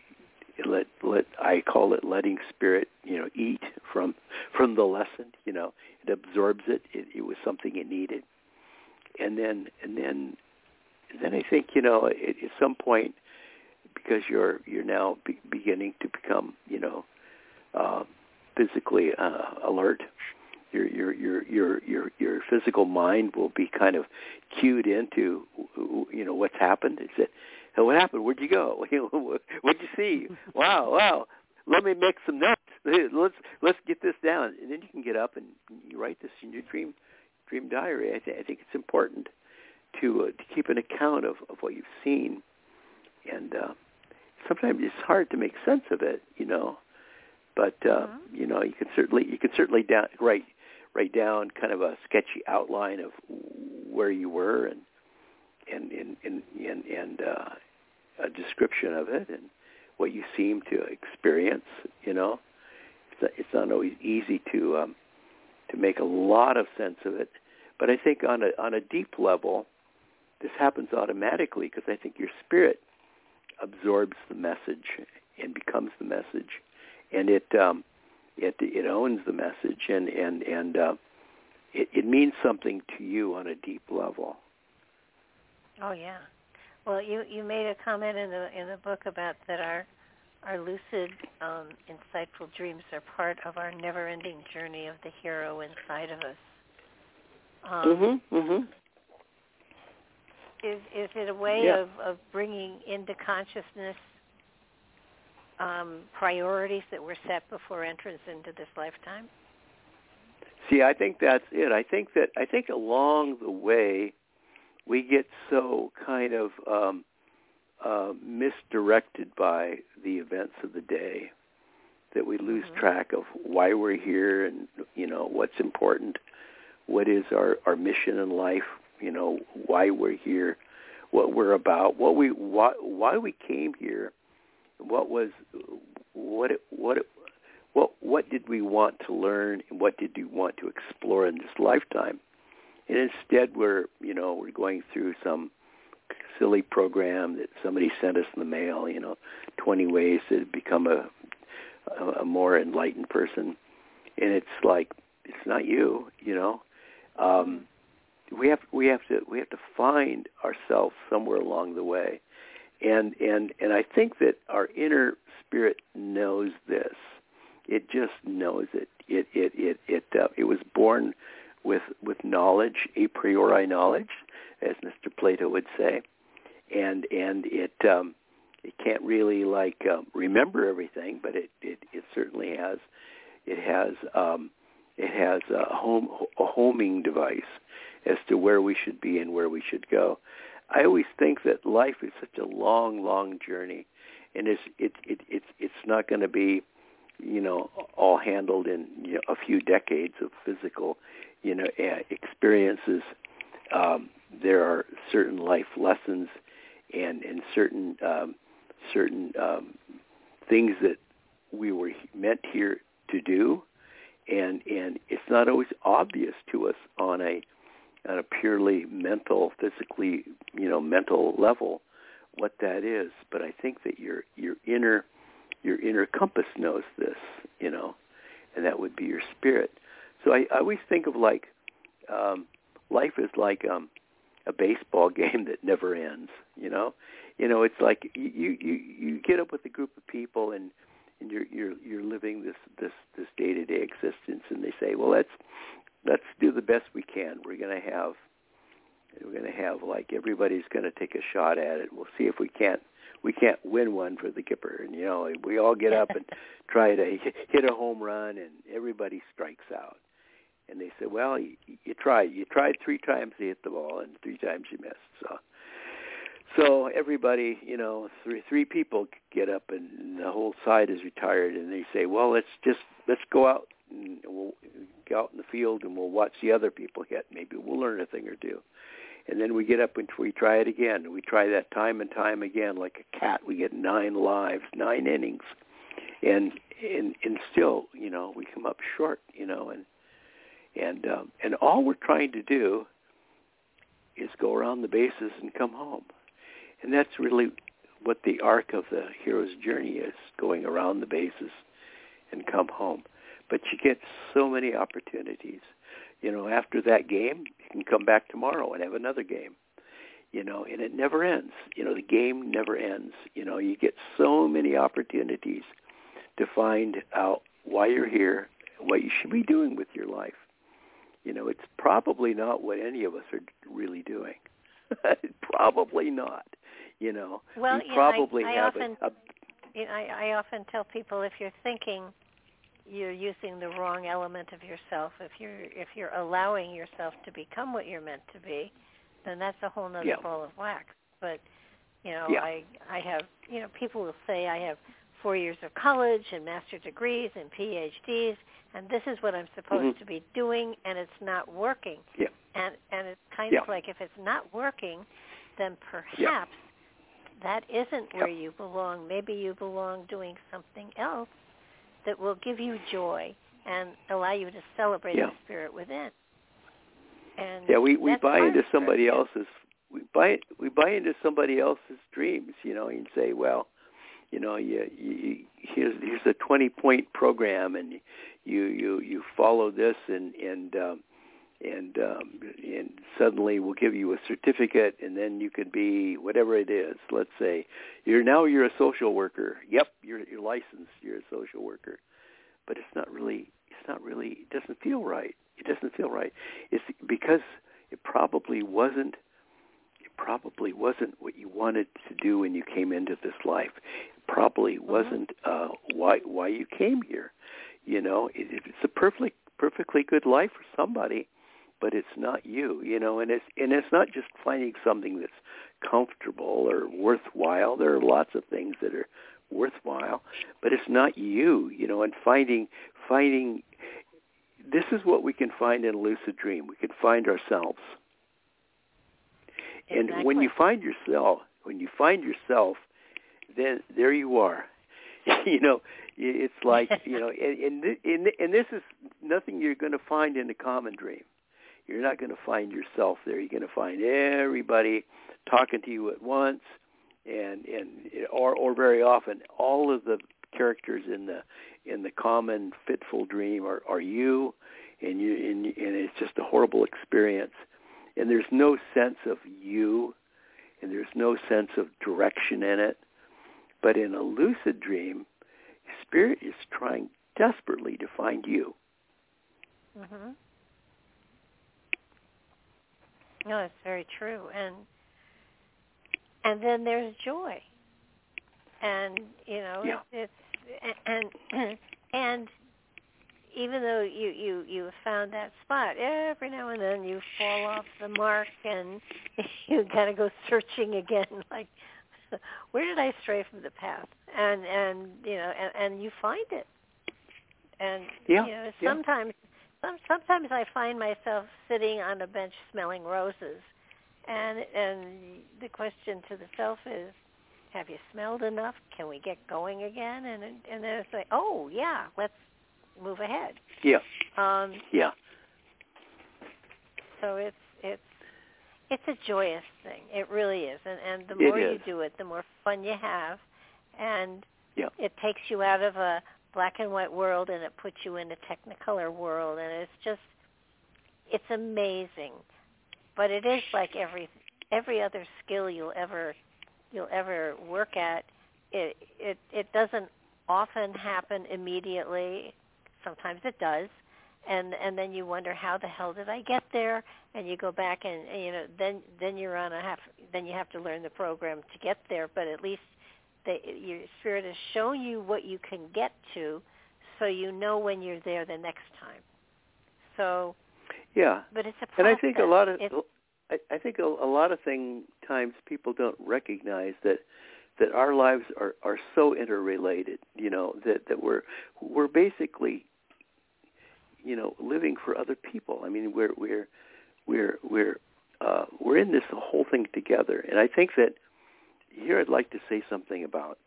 let let I call it letting spirit you know eat from from the lesson you know it absorbs it it, it was something it needed. And then and then then I think you know at, at some point because you're you're now be, beginning to become you know uh, physically uh, alert your your your your your your physical mind will be kind of cued into you know what's happened. It's that so what happened? Where'd you go? [LAUGHS] What'd you see? Wow, wow. Let me make some notes. Let's let's get this down, and then you can get up and you write this in your dream dream diary. I, th- I think it's important to uh, to keep an account of of what you've seen, and uh, sometimes it's hard to make sense of it, you know. But uh, mm-hmm. you know, you can certainly you can certainly down, write write down kind of a sketchy outline of where you were and and and and and, uh, a description of it and what you seem to experience. You know, it's not, it's not always easy to um, to make a lot of sense of it, but I think on a on a deep level, this happens automatically because I think your spirit absorbs the message and becomes the message, and it um, it it owns the message and and and uh, it, it means something to you on a deep level. Oh yeah. Well, you you made a comment in the in the book about that our our lucid, um, insightful dreams are part of our never-ending journey of the hero inside of us. Um, mhm. Mhm. Is is it a way yeah. of of bringing into consciousness um, priorities that were set before entrance into this lifetime? See, I think that's it. I think that I think along the way we get so kind of um, uh, misdirected by the events of the day that we lose mm-hmm. track of why we're here and you know what's important, what is our our mission in life, you know why we're here, what we're about, what we why why we came here, what was what it, what it, what what did we want to learn and what did we want to explore in this lifetime and instead we're you know we're going through some silly program that somebody sent us in the mail you know 20 ways to become a a more enlightened person. And it's like it's not you you know? Um we have we have to we have to find ourselves somewhere along the way. And and and I think that our inner spirit knows this. It just knows it. It it it it uh, it was born with with knowledge, a priori knowledge, as Mr. Plato would say, and and it um, it can't really like um, remember everything, but it, it it certainly has it has um, it has a home a homing device as to where we should be and where we should go. I always think that life is such a long, long journey, and it's it, it it's it's not going to be, you know, all handled in you know, a few decades of physical you know experiences um, there are certain life lessons and and certain um, certain um, things that we were meant here to do, and and it's not always obvious to us on a on a purely mental, physically, you know, mental level what that is. But I think that your your inner your inner compass knows this, you know, and that would be your spirit. So I, I always think of like um, life is like um, a baseball [LAUGHS] game that never ends. You know, you know, it's like you you you get up with a group of people and and you're you're you're living this this this day to day existence, and they say, well, let's let's do the best we can. We're going to have we're to have like everybody's going to take a shot at it. We'll see if we can't we can't win one for the Gipper. And you know, we all get up and [LAUGHS] try to hit a home run, and everybody strikes out. And they said, well, you, you tried. You tried three times to hit the ball, and three times you missed. So, so everybody, you know, three three people get up, and the whole side is retired, and they say, well, let's just let's go out and we'll go out in the field, and we'll watch the other people hit. Maybe we'll learn a thing or two and then we get up and we try it again. We try that time and time again, like a cat. We get nine lives, nine innings, and and and still, you know, we come up short, you know, and and um, and all we're trying to do is go around the bases and come home, and that's really what the arc of the hero's journey is: going around the bases and come home. But you get so many opportunities you know, after that game, you can come back tomorrow and have another game. You know, and it never ends. You know, the game never ends. You know, you get so many opportunities to find out why you're here, what you should be doing with your life. You know, it's probably not what any of us are really doing. [LAUGHS] probably not. You know, well, you probably know, I, I have often, a, a you know, I, I often tell people if you're thinking you're using the wrong element of yourself. If you're if you're allowing yourself to become what you're meant to be, then that's a whole nother yeah. ball of wax. But you know, yeah. I I have you know people will say I have four years of college and master's degrees and PhDs, and this is what I'm supposed mm-hmm. to be doing, and it's not working. Yeah. And and it's kind yeah. of like if it's not working, then perhaps yeah. that isn't where you belong. Maybe you belong doing something else that will give you joy and allow you to celebrate the spirit within. And yeah, we we buy into somebody else's we buy we buy into somebody else's dreams, you know, and say, well, you know, you, you here's here's a 20 point program and you you you follow this and and um and um and suddenly we'll give you a certificate and then you could be whatever it is. Let's say you're now you're a social worker. Yep you're you're licensed. You're a social worker. But it's not really it's not really it doesn't feel right. It doesn't feel right. It's because it probably wasn't it probably wasn't what you wanted to do when you came into this life probably mm-hmm. wasn't uh why why you came here you know it, it's a perfectly perfectly good life for somebody but it's not you, you know, and it's and it's not just finding something that's comfortable or worthwhile. There are lots of things that are worthwhile, but it's not you, you know, and finding finding this is what we can find in a lucid dream. We can find ourselves. Exactly. And when you find yourself, when you find yourself, then there you are. [LAUGHS] you know, it's like [LAUGHS] you know, and and and, and this is nothing you're going to find in a common dream. You're not going to find yourself there. You're going to find everybody talking to you at once, and and or or very often all of the characters in the in the common fitful dream are are you, and you and, and it's just a horrible experience, and there's no sense of you, and there's no sense of direction in it. But in a lucid dream, spirit is trying desperately to find you. Mm-hmm. No, it's very true, and and then there's joy, and you know yeah. it's and and and even though you you you found that spot, every now and then you fall off the mark, and [LAUGHS] you gotta go searching again, [LAUGHS] like where did I stray from the path? And and you know and, and you find it, and yeah. you know yeah. sometimes some, sometimes I find myself sitting on a bench smelling roses, and and the question to the self is, have you smelled enough? Can we get going again? And and then it's like, oh yeah, let's move ahead. Yeah. Um, yeah. So it's it's a joyous thing. It really is, and and the more you do it, the more fun you have, and Yeah. it takes you out of a black and white world and it puts you in a technicolor world, and it's just it's amazing. But it is like every every other skill you'll ever you'll ever work at. It it it doesn't often happen immediately. Sometimes it does, and and then you wonder how the hell did I get there? And you go back and, and you know then then you're on a half. Then you have to learn the program to get there. But at least the, your spirit has shown you what you can get to, so you know when you're there the next time. So, Yeah. but it's a process. And I think a lot of It's- I, I think a, a lot of thing times people don't recognize that that our lives are are so interrelated. You know that that we're we're basically you know living for other people. I mean we're we're we're we're uh, we're in this whole thing together. And I think that here I'd like to say something about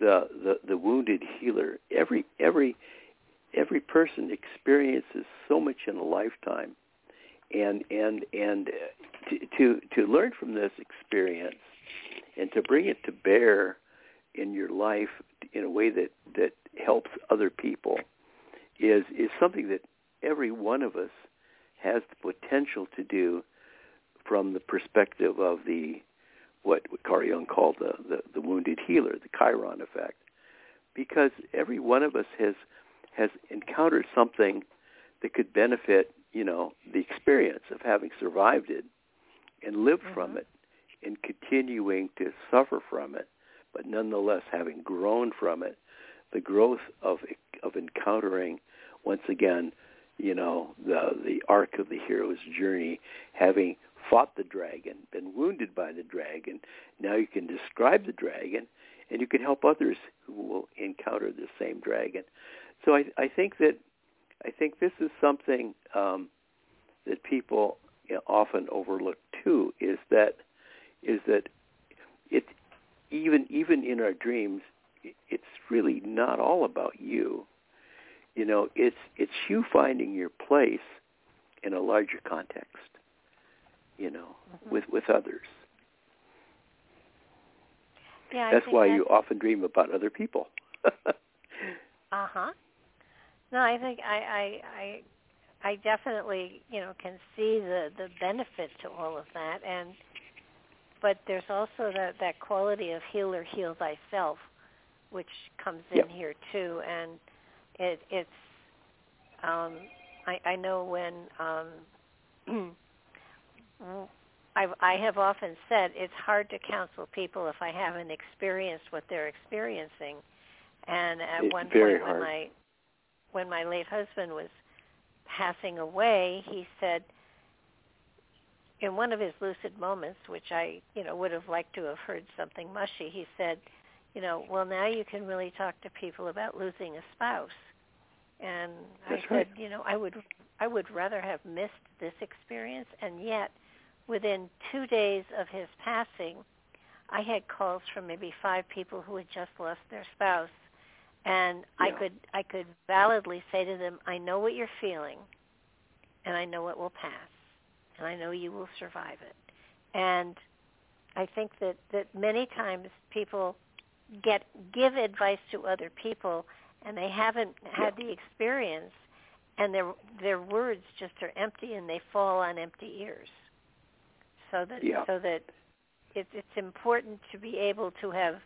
the the, the wounded healer. Every every every person experiences so much in a lifetime and and and uh, to to to learn from this experience and to bring it to bear in your life in a way that that helps other people is is something that every one of us has the potential to do from the perspective of the what Carl Jung called the, the the wounded healer, the Chiron effect, because every one of us has has encountered something that could benefit you know, the experience of having survived it and lived Mhm. from it and continuing to suffer from it, but nonetheless having grown from it, the growth of of encountering once again, you know, the the arc of the hero's journey, having fought the dragon, been wounded by the dragon, now you can describe the dragon and you can help others who will encounter the same dragon. So I I think that I think this is something um, that people you know, often overlook too. Is that is that it even even in our dreams, it's really not all about you. You know, it's it's you finding your place in a larger context. You know, Mhm. with with others. yeah, I That's why that's, you often dream about other people. [LAUGHS] Uh huh. No, I think I, I I I definitely you know can see the the benefit to all of that, and but there's also that that quality of healer heal thyself, which comes in Yep. here too, and it it's um I I know when um [CLEARS THROAT] I've, I have often said it's hard to counsel people if I haven't experienced what they're experiencing. And at It's one point hard. when my when my late husband was passing away, he said in one of his lucid moments, which I, you know, would have liked to have heard something mushy, he said, you know, well now you can really talk to people about losing a spouse. And That's I right. said, you know, I would I would rather have missed this experience and yet within 2 days of his passing, I had calls from maybe 5 people who had just lost their spouse and I could I could validly say to them, I know what you're feeling, and I know it will pass, and I know you will survive it. And I think that that many times people get give advice to other people, and they haven't had the experience, and their their words just are empty, and they fall on empty ears. So that Yeah. so that it's it's important to be able to have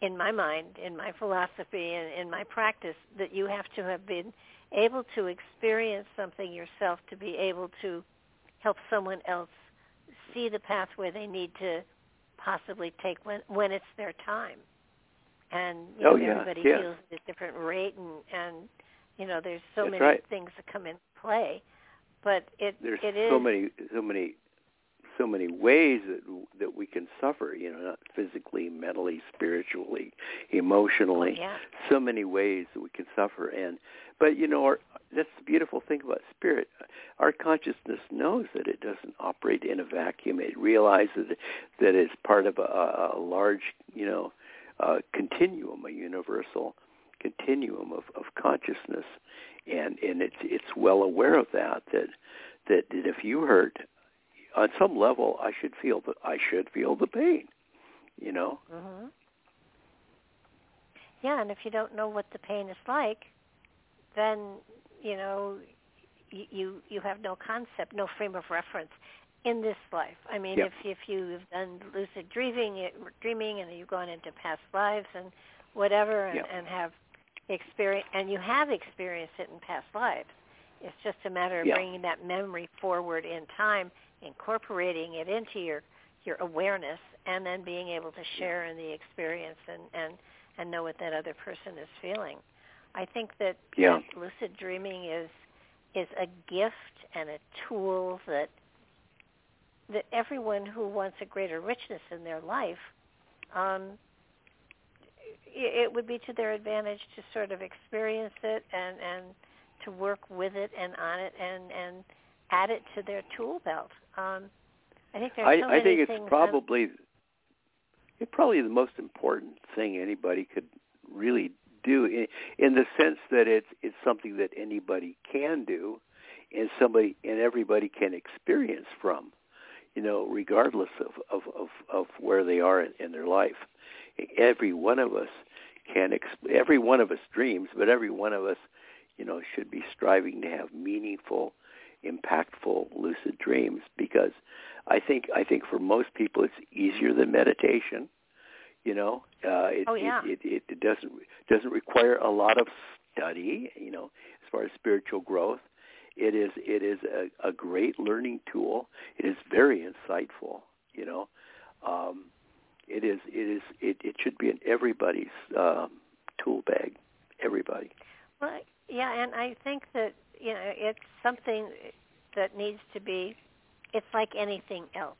in my mind, in my philosophy, and in my practice, that you have to have been able to experience something yourself to be able to help someone else see the pathway they need to possibly take when when it's their time. And you Oh, know, yeah, everybody yeah. feels at a different rate, and and you know, there's so That's many right. things that come into play. But it There's it is so many so many so many ways that that we can suffer, you know, not physically, mentally, spiritually, emotionally. oh, yeah. so many ways that we can suffer and but you know, our, that's the beautiful thing about spirit. Our consciousness knows that it doesn't operate in a vacuum. It realizes that it's part of a, a large, you know, uh, continuum, a universal continuum of, of consciousness, and and it's it's well aware of that that that, that if you hurt, on some level, I should feel the I should feel the pain, you know. Mm-hmm. Yeah, and if you don't know what the pain is like, then you know you you have no concept, no frame of reference in this life. I mean, yeah. if if you've done lucid dreaming, dreaming, and you've gone into past lives and whatever, and, yeah. and have experience, and you have experienced it in past lives. It's just a matter of yeah. bringing that memory forward in time, incorporating it into your your awareness, and then being able to share in the experience and and and know what that other person is feeling. I think that, yeah. lucid dreaming is is a gift and a tool that that everyone who wants a greater richness in their life, um, it, it would be to their advantage to sort of experience it and and to work with it and on it and and add it to their tool belt. Um, I think there's I, so I many think it's probably it's probably the most important thing anybody could in, the sense that it's it's something that anybody can do and somebody and everybody can experience from you know regardless of of of, of where they are in, in their life. Every one of us can exp- every one of us dreams but every one of us you know should be striving to have meaningful impactful lucid dreams because i think i think for most people it's easier than meditation you know, uh, it, oh, yeah. it, it, it doesn't doesn't require a lot of study. You know, as far as spiritual growth, it is it is a, a great learning tool. It is very insightful. You know, um, it is it is it, it should be in everybody's um, tool bag. Everybody. Well, yeah, and I think that you know it's something that needs to be. It's like anything else.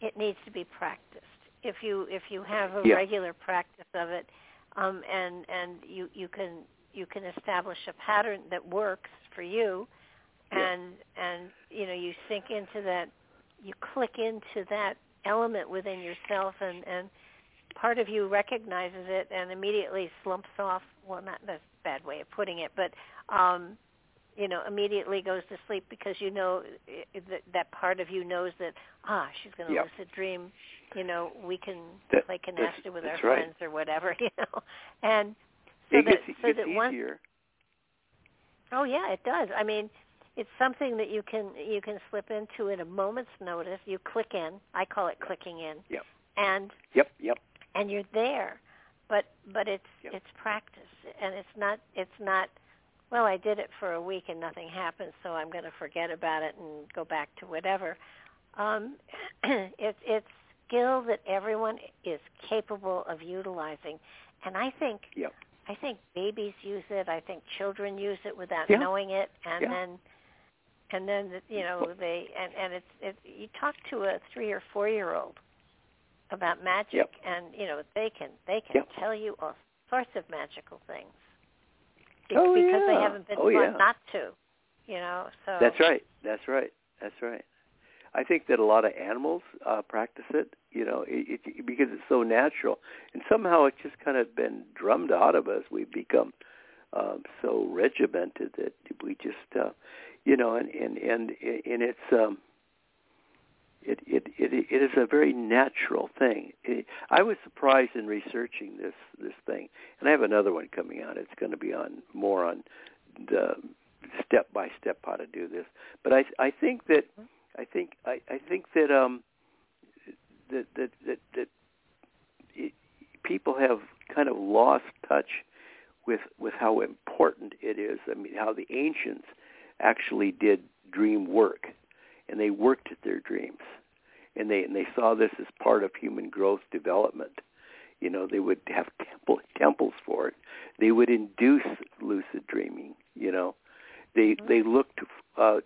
It needs to be practiced if you if you have a yeah. regular practice of it um and and you you can you can establish a pattern that works for you and yeah. and you know you sink into that you click into that element within yourself and and part of you recognizes it and immediately slumps off well not that's a bad way of putting it but um you know immediately goes to sleep because you know that that part of you knows that ah she's going to yeah. lucid dream you know we can that, play canasta with our right. friends or whatever [LAUGHS] you know? And so it that gets, so that once easier. oh yeah it does. I mean it's something that you can you can slip into at a moment's notice. You click in. I call it clicking in. Yep. And yep yep. and you're there. But but it's yep. it's practice. And it's not it's not well i did it for a week and nothing happened so i'm going to forget about it and go back to whatever. Um [CLEARS THROAT] it's it's skill that everyone is capable of utilizing. And I think yep. I think babies use it. I think children use it without yeah. knowing it, and yeah. then and then you know they and and it's it, you talk to a three or four year old about magic, yep. and you know they can they can yep. tell you all sorts of magical things oh, because yeah. they haven't been oh, taught not to. You know, so that's right. That's right. That's right. I think that a lot of animals uh, practice it, you know, it, it, because it's so natural, and somehow it's just kind of been drummed out of us. We've become um, so regimented that we just, uh, you know, and and and and it's um, it it it it is a very natural thing. It, I was surprised in researching this this thing, and I have another one coming out. It's going to be on more on the step by step how to do this. But I I think that. I think I, I think that um that that that, that it, people have kind of lost touch with with how important it is. I mean, how the ancients actually did dream work, and they worked at their dreams, and they and they saw this as part of human growth development. You know, they would have temple temples for it. They would induce lucid dreaming. You know, they mm-hmm. they looked uh,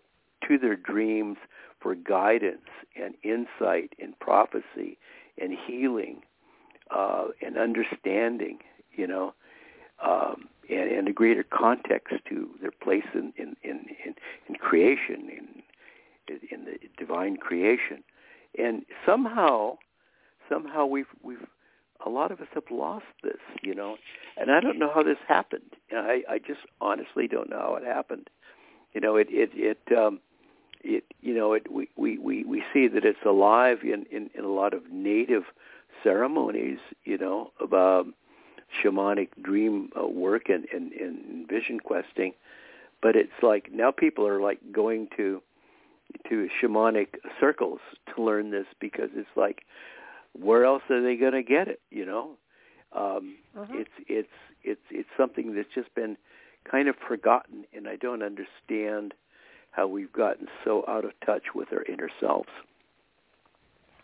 to their dreams for guidance and insight and prophecy and healing uh, and understanding. You know, um, and, and a greater context to their place in in in, in, in creation, in in the divine creation, and somehow, somehow we've we've a lot of us have lost this, you know, and I don't know how this happened. I I just honestly don't know how it happened. You know, it it it um, it you know it we we we we see that it's alive in in, in a lot of native ceremonies. You know, about shamanic dream uh, work and, and, and vision questing, but it's like now people are like going to to shamanic circles to learn this because it's like where else are they going to get it? You know, um, uh-huh. it's it's it's it's something that's just been kind of forgotten, and I don't understand how we've gotten so out of touch with our inner selves.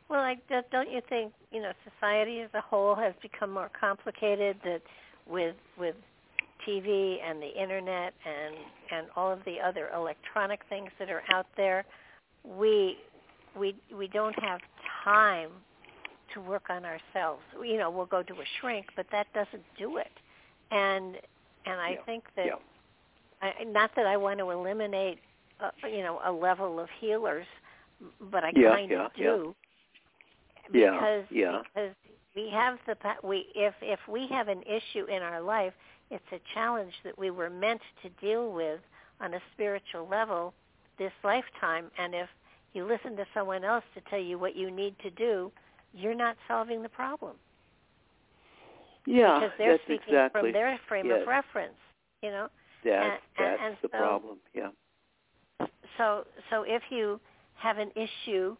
Well, I don't you think you know society as a whole has become more complicated that with with TV and the internet and and all of the other electronic things that are out there, we we we don't have time to work on ourselves. You know, we'll go to a shrink, but that doesn't do it. And and I yeah. think that yeah. I, not that I want to eliminate, uh, you know, a level of healers, but I yeah, kind of do yeah, because yeah. because we have the we if if we have an issue in our life, it's a challenge that we were meant to deal with on a spiritual level this lifetime. And if you listen to someone else to tell you what you need to do, you're not solving the problem. Yeah, because they're that's speaking exactly, from their frame yes. of reference. You know. That's and, that's and the so, problem. Yeah. So so if you have an issue,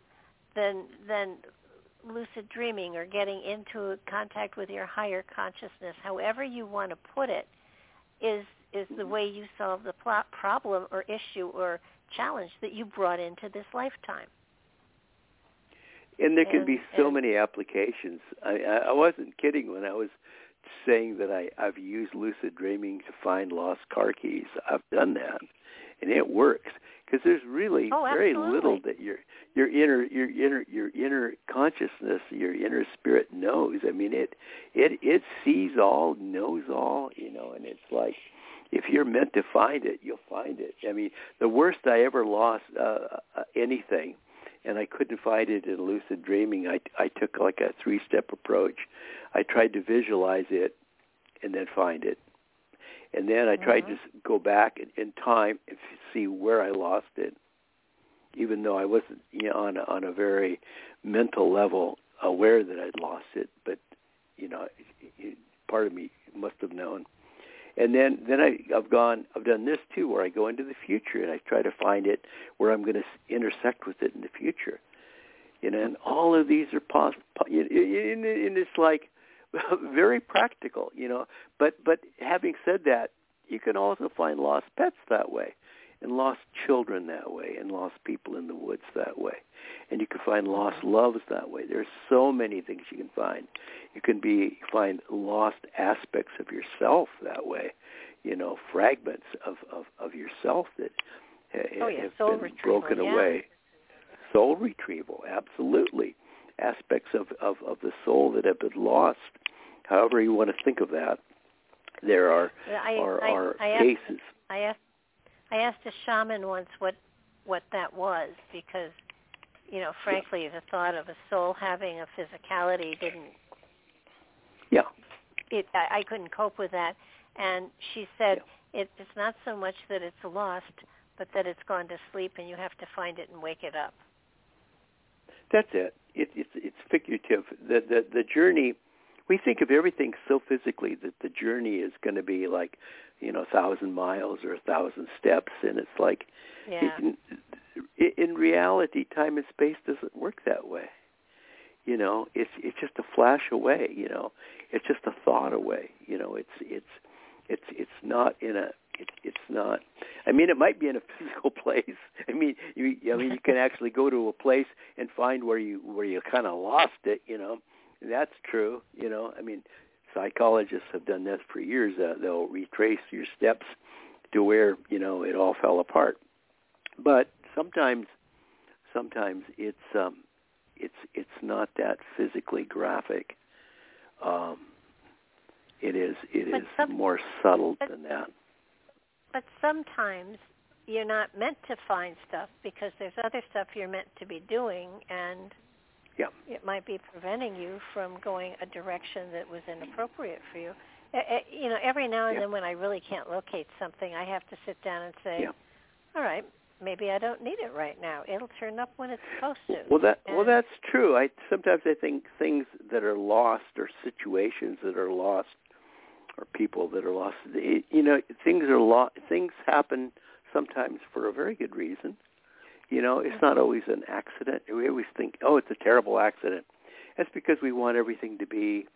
then then lucid dreaming or getting into contact with your higher consciousness, however you want to put it, is is the mm-hmm. way you solve the plot problem or issue or challenge that you brought into this lifetime. And there can and, be so and, many applications. I, I wasn't kidding when I was saying that I, I've used lucid dreaming to find lost car keys. I've done that, and it works because there's really oh, very little that your your inner your inner your inner consciousness, your inner spirit knows. I mean, it it it sees all, knows all, you know, and it's like if you're meant to find it, you'll find it. I mean, the worst I ever lost uh, uh anything, and I couldn't find it in lucid dreaming. I I took like a three step approach. I tried to visualize it, and then find it and then I tried mm-hmm. to go back in, in time and see where I lost it, even though I wasn't you know, on a, on a very mental level aware that I'd lost it. But you know, it, it, part of me must have known. And then then I, I've gone I've done this too, where I go into the future and I try to find it where I'm going to intersect with it in the future. You know, and all of these are possible. And it's like [LAUGHS] very practical, you know. But but having said that, you can also find lost pets that way, and lost children that way, and lost people in the woods that way, and you can find lost Mm-hmm. loves that way. There's so many things you can find. You can be find lost aspects of yourself that way, you know, fragments of of, of yourself that oh, yeah. have Soul been retrieval, broken yeah. away. Soul retrieval, absolutely aspects of, of, of the soul that have been lost. However you want to think of that, there are I, are, I, are I asked, cases. I asked I asked a shaman once what what that was because you know frankly the thought of a soul having a physicality didn't yeah it I, I couldn't cope with that and she said yeah. it, it's not so much that it's lost but that it's gone to sleep and you have to find it and wake it up that's it. it it's it's figurative. The the the journey. We think of everything so physically that the journey is going to be like, you know, a thousand miles or a thousand steps, and it's like, yeah. in, in reality, time and space doesn't work that way. You know, it's it's just a flash away. You know, it's just a thought away. You know, it's it's it's it's not in a it, it's not. I mean, it might be in a [LAUGHS] physical place. I mean, you, I mean, you can [LAUGHS] actually go to a place and find where you where you kind of lost it. You know, that's true. You know, I mean, psychologists have done this for years. Uh, they'll retrace your steps to where you know it all fell apart. But sometimes, sometimes it's um, it's it's not that physically graphic. Um, it is it is some- more subtle but- than that. But sometimes you're not meant to find stuff because there's other stuff you're meant to be doing, and Yeah. it might be preventing you from going a direction that was inappropriate for you. You know, every now and Yeah. then when I really can't locate something, I have to sit down and say, Yeah. "All right, maybe I don't need it right now. It'll turn up when it's supposed to." Well, that well, that's true. I sometimes I think things that are lost or situations that are lost or people that are lost. You know, things are lost. Things happen sometimes for a very good reason. You know, it's not always an accident. We always think, oh, it's a terrible accident. That's because we want everything to be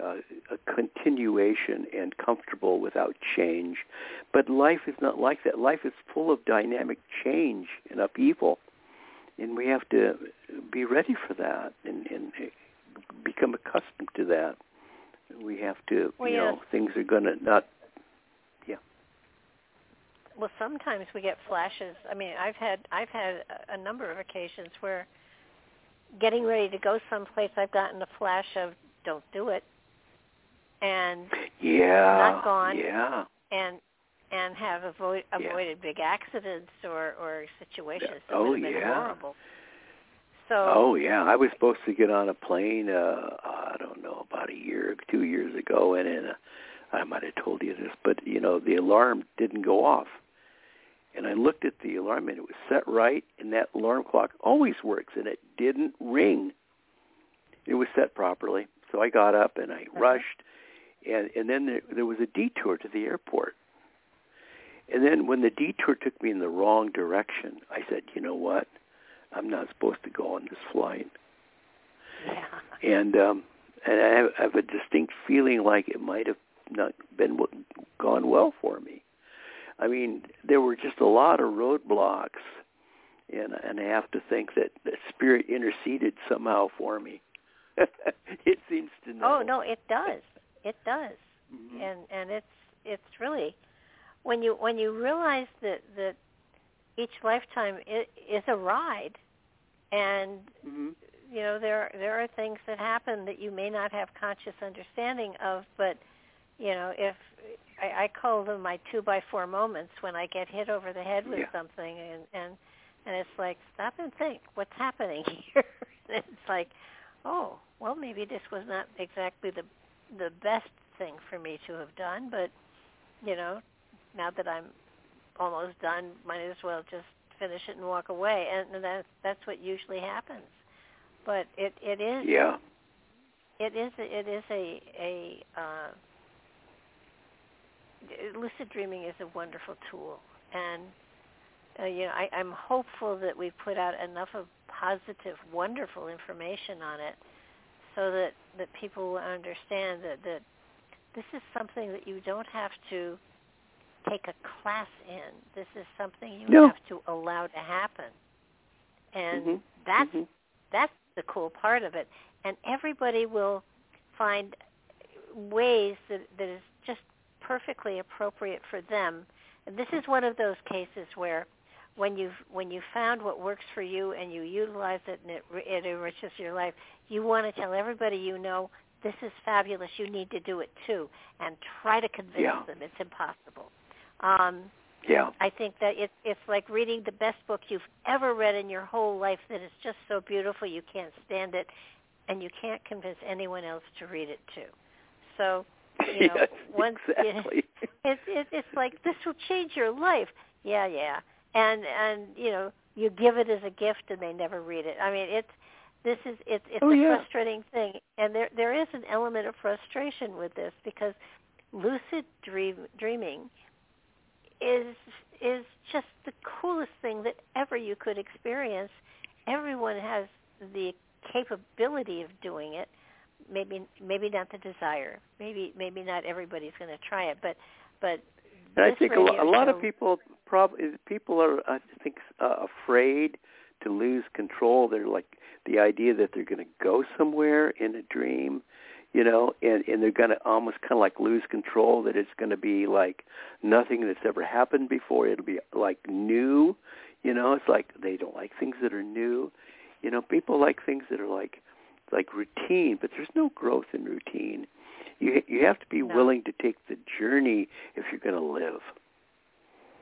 uh, a continuation and comfortable without change. But life is not like that. Life is full of dynamic change and upheaval and we have to be ready for that and, and become accustomed to that. We have to, Well, you know, things are going to not. Yeah. Well sometimes we get flashes i mean i've had i've had a, number of occasions where getting ready to go someplace i've gotten a flash of don't do it and Yeah. Not gone. Yeah. and and have avoid Yeah. avoided big accidents or or situations that Oh, would have been yeah. horrible so Oh yeah, I was supposed to get on a plane. uh I don't know year, two years ago, and in a, I might have told you this, but you know the alarm didn't go off, and I looked at the alarm and it was set right, and that alarm clock always works, and it didn't ring. It was set properly, so I got up and I rushed, and and then there, there was a detour to the airport. And then when the detour took me in the wrong direction, I said, you know what? I'm not supposed to go on this flight. yeah And um and I have, I have a distinct feeling like it might have not been w- gone well for me. I mean, there were just a lot of roadblocks, and and I have to think that the spirit interceded somehow for me. [LAUGHS] it seems to know. oh no it does it does Mhm. and and it's it's really when you when you realize that that each lifetime i- is a ride and Mhm. You know there there are things that happen that you may not have conscious understanding of but you know if I, I call them my two by four moments when I get hit over the head with Yeah. something and and and it's like stop and think what's happening [LAUGHS] here? And it's like oh well maybe this was not exactly the the best thing for me to have done but you know now that I'm almost done might as well just finish it and walk away. And that's that's what usually happens but it it is Yeah. it is it is a a uh, lucid dreaming is a wonderful tool, and uh, you know I, I'm hopeful that we put out enough of positive, wonderful information on it, so that that people will understand that that this is something that you don't have to take a class in. This is something you No. have to allow to happen, and Mhm. that's Mhm. that's the cool part of it. And everybody will find ways that, that is just perfectly appropriate for them. And this is one of those cases where when you've when you found what works for you and you utilize it and it, it enriches your life, you want to tell everybody you know this is fabulous. You need to do it too, and try to convince Yeah. them it's impossible. Um, Yeah. I think that it, it's like reading the best book you've ever read in your whole life that is just so beautiful you can't stand it, and you can't convince anyone else to read it too. So, [LAUGHS] you know, yes, once you- [LAUGHS] exactly. it's it, it's like this will change your life. Yeah, yeah, and and you know you give it as a gift and they never read it. I mean, it's this is it's it's Oh, a yeah. frustrating thing, and there there is an element of frustration with this because lucid dream dreaming is is just the coolest thing that ever you could experience. Everyone has the capability of doing it. Maybe maybe not the desire. Maybe maybe not everybody's going to try it, but but And I think a, lo- a lot of people probably people are I think uh, afraid to lose control. They're like the idea that they're going to go somewhere in a dream, you know, and and they're going to almost kind of like lose control. That it's going to be like nothing that's ever happened before. It'll be like new, you know. It's like they don't like things that are new. You know, people like things that are like like routine, but there's no growth in routine. You you have to be No. willing to take the journey if you're going to live.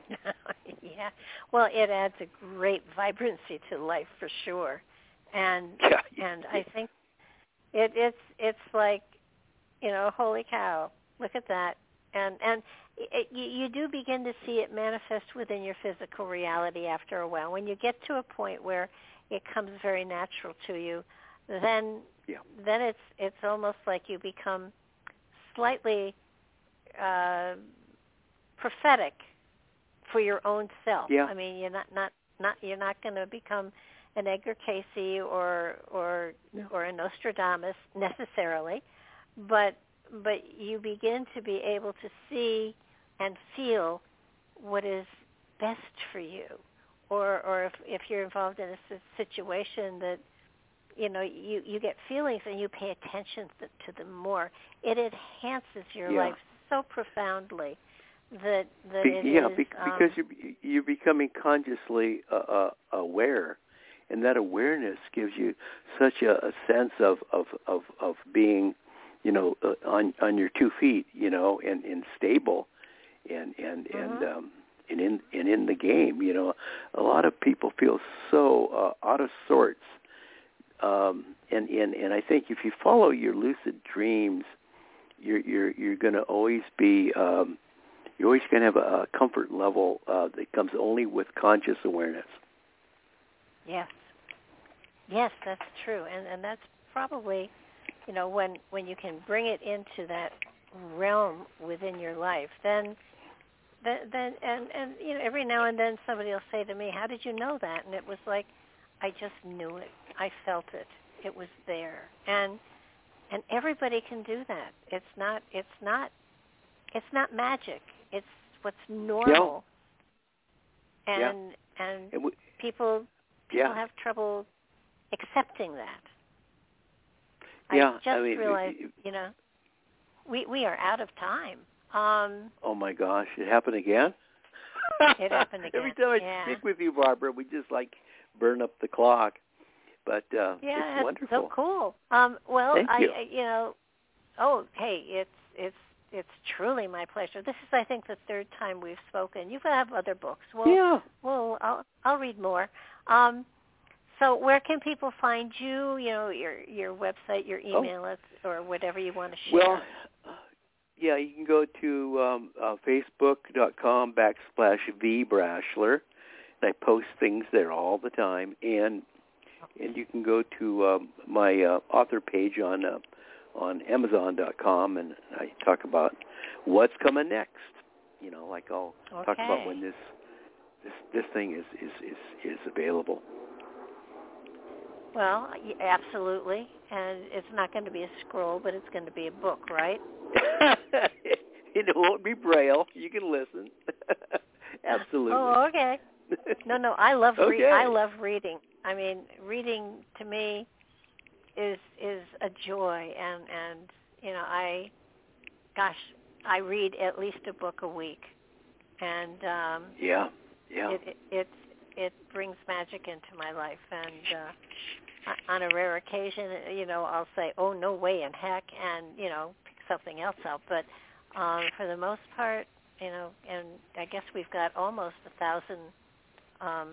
[LAUGHS] [LAUGHS] yeah. Well, it adds a great vibrancy to life for sure. And [LAUGHS] Yeah. and I think it it's it's like, you know, holy cow, look at that. And and it, you, you do begin to see it manifest within your physical reality after a while. When you get to a point where it comes very natural to you, then Yeah. then it's it's almost like you become slightly uh, prophetic for your own self. Yeah. I mean, you're not not not you're not going to become an Edgar Cayce or or No. or a Nostradamus necessarily, but but you begin to be able to see and feel what is best for you, or or if if you're involved in a situation that you know you you get feelings and you pay attention to them more, it enhances your Yeah. life so profoundly that that Be, it yeah, is, be, um, because you're you're becoming consciously uh, uh, aware, and that awareness gives you such a, a sense of of of of being, you know, uh, on on your two feet, you know, and and stable, and and and Mhm. um and in and in the game, you know, a lot of people feel so uh, out of sorts, um, and and and I think if you follow your lucid dreams, you're you're you're going to always be um, you're always going to have a, a comfort level uh, that comes only with conscious awareness. Yes. Yes, that's true. And and that's probably, you know, when when you can bring it into that realm within your life, then then, then and and you know every now and then somebody will say to me, "How did you know that?" And it was like I just knew it. I felt it. It was there. And and everybody can do that. It's not it's not it's not magic. It's what's normal. Yeah. And and And we, people people yeah, have trouble accepting that. Yeah, I just I mean, realized, y- you know, we we are out of time. Um, oh my gosh, it happened again. It happened [LAUGHS] again. Every time I yeah. speak with you, Barbara, we just like burn up the clock. But uh, yeah, it's wonderful. so cool. Um, well, Thank I, you. I, you know, oh, hey, it's it's it's truly my pleasure. This is, I think, the third time we've spoken. You have other books. Well, yeah. well, I'll I'll read more. Um, so, where can people find you? You know, your your website, your Oh. email, it's or whatever you want to share. Well, uh, yeah, you can go to um, uh, facebook.com backslash vbraschler. And I post things there all the time, and and you can go to um, my uh, author page on uh, on Amazon.com, and I talk about what's coming next. You know, like I'll talk about when this this this thing is is is, is available. Well, y- absolutely, and it's not going to be a scroll, but it's going to be a book, right? [LAUGHS] it won't be braille. You can listen. [LAUGHS] Absolutely. Oh, okay. No, no, I love re- Okay. I love reading. I mean, reading to me is is a joy, and and you know, I, gosh, I read at least a book a week, and um, Yeah. Yeah. it, it it it brings magic into my life and uh on a rare occasion you know i'll say oh no way in heck and you know pick something else up but um for the most part you know and i guess we've got almost a thousand um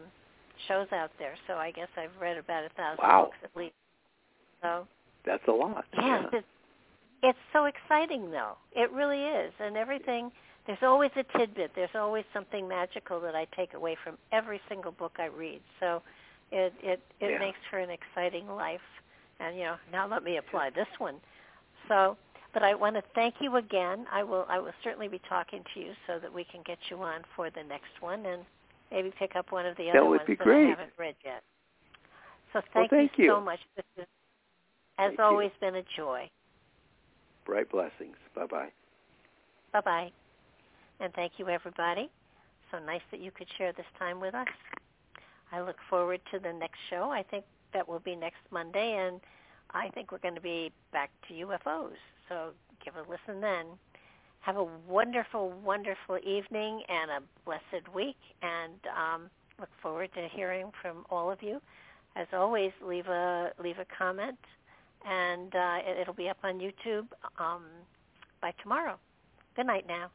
shows out there so i guess i've read about a thousand Wow. books at least so That's a lot. yeah, it's, it's so exciting though. It really is, and everything. There's always a tidbit. There's always something magical that I take away from every single book I read. So, it it it Yeah. makes for an exciting life. And you know, now let me apply this one. So, but I want to thank you again. I will I will certainly be talking to you so that we can get you on for the next one and maybe pick up one of the That other would ones be that great. I haven't read yet. So thank, thank you, so much. This has, as Thank you. always, been a joy. Bright blessings. Bye bye. Bye-bye. And thank you, everybody. So nice that you could share this time with us. I look forward to the next show. I think that will be next Monday, and I think we're going to be back to UFOs. So give a listen then. Have a wonderful, wonderful evening and a blessed week, and um, look forward to hearing from all of you. As always, leave a leave a comment, and uh, it, it'll be up on YouTube. Um, by tomorrow. Good night now.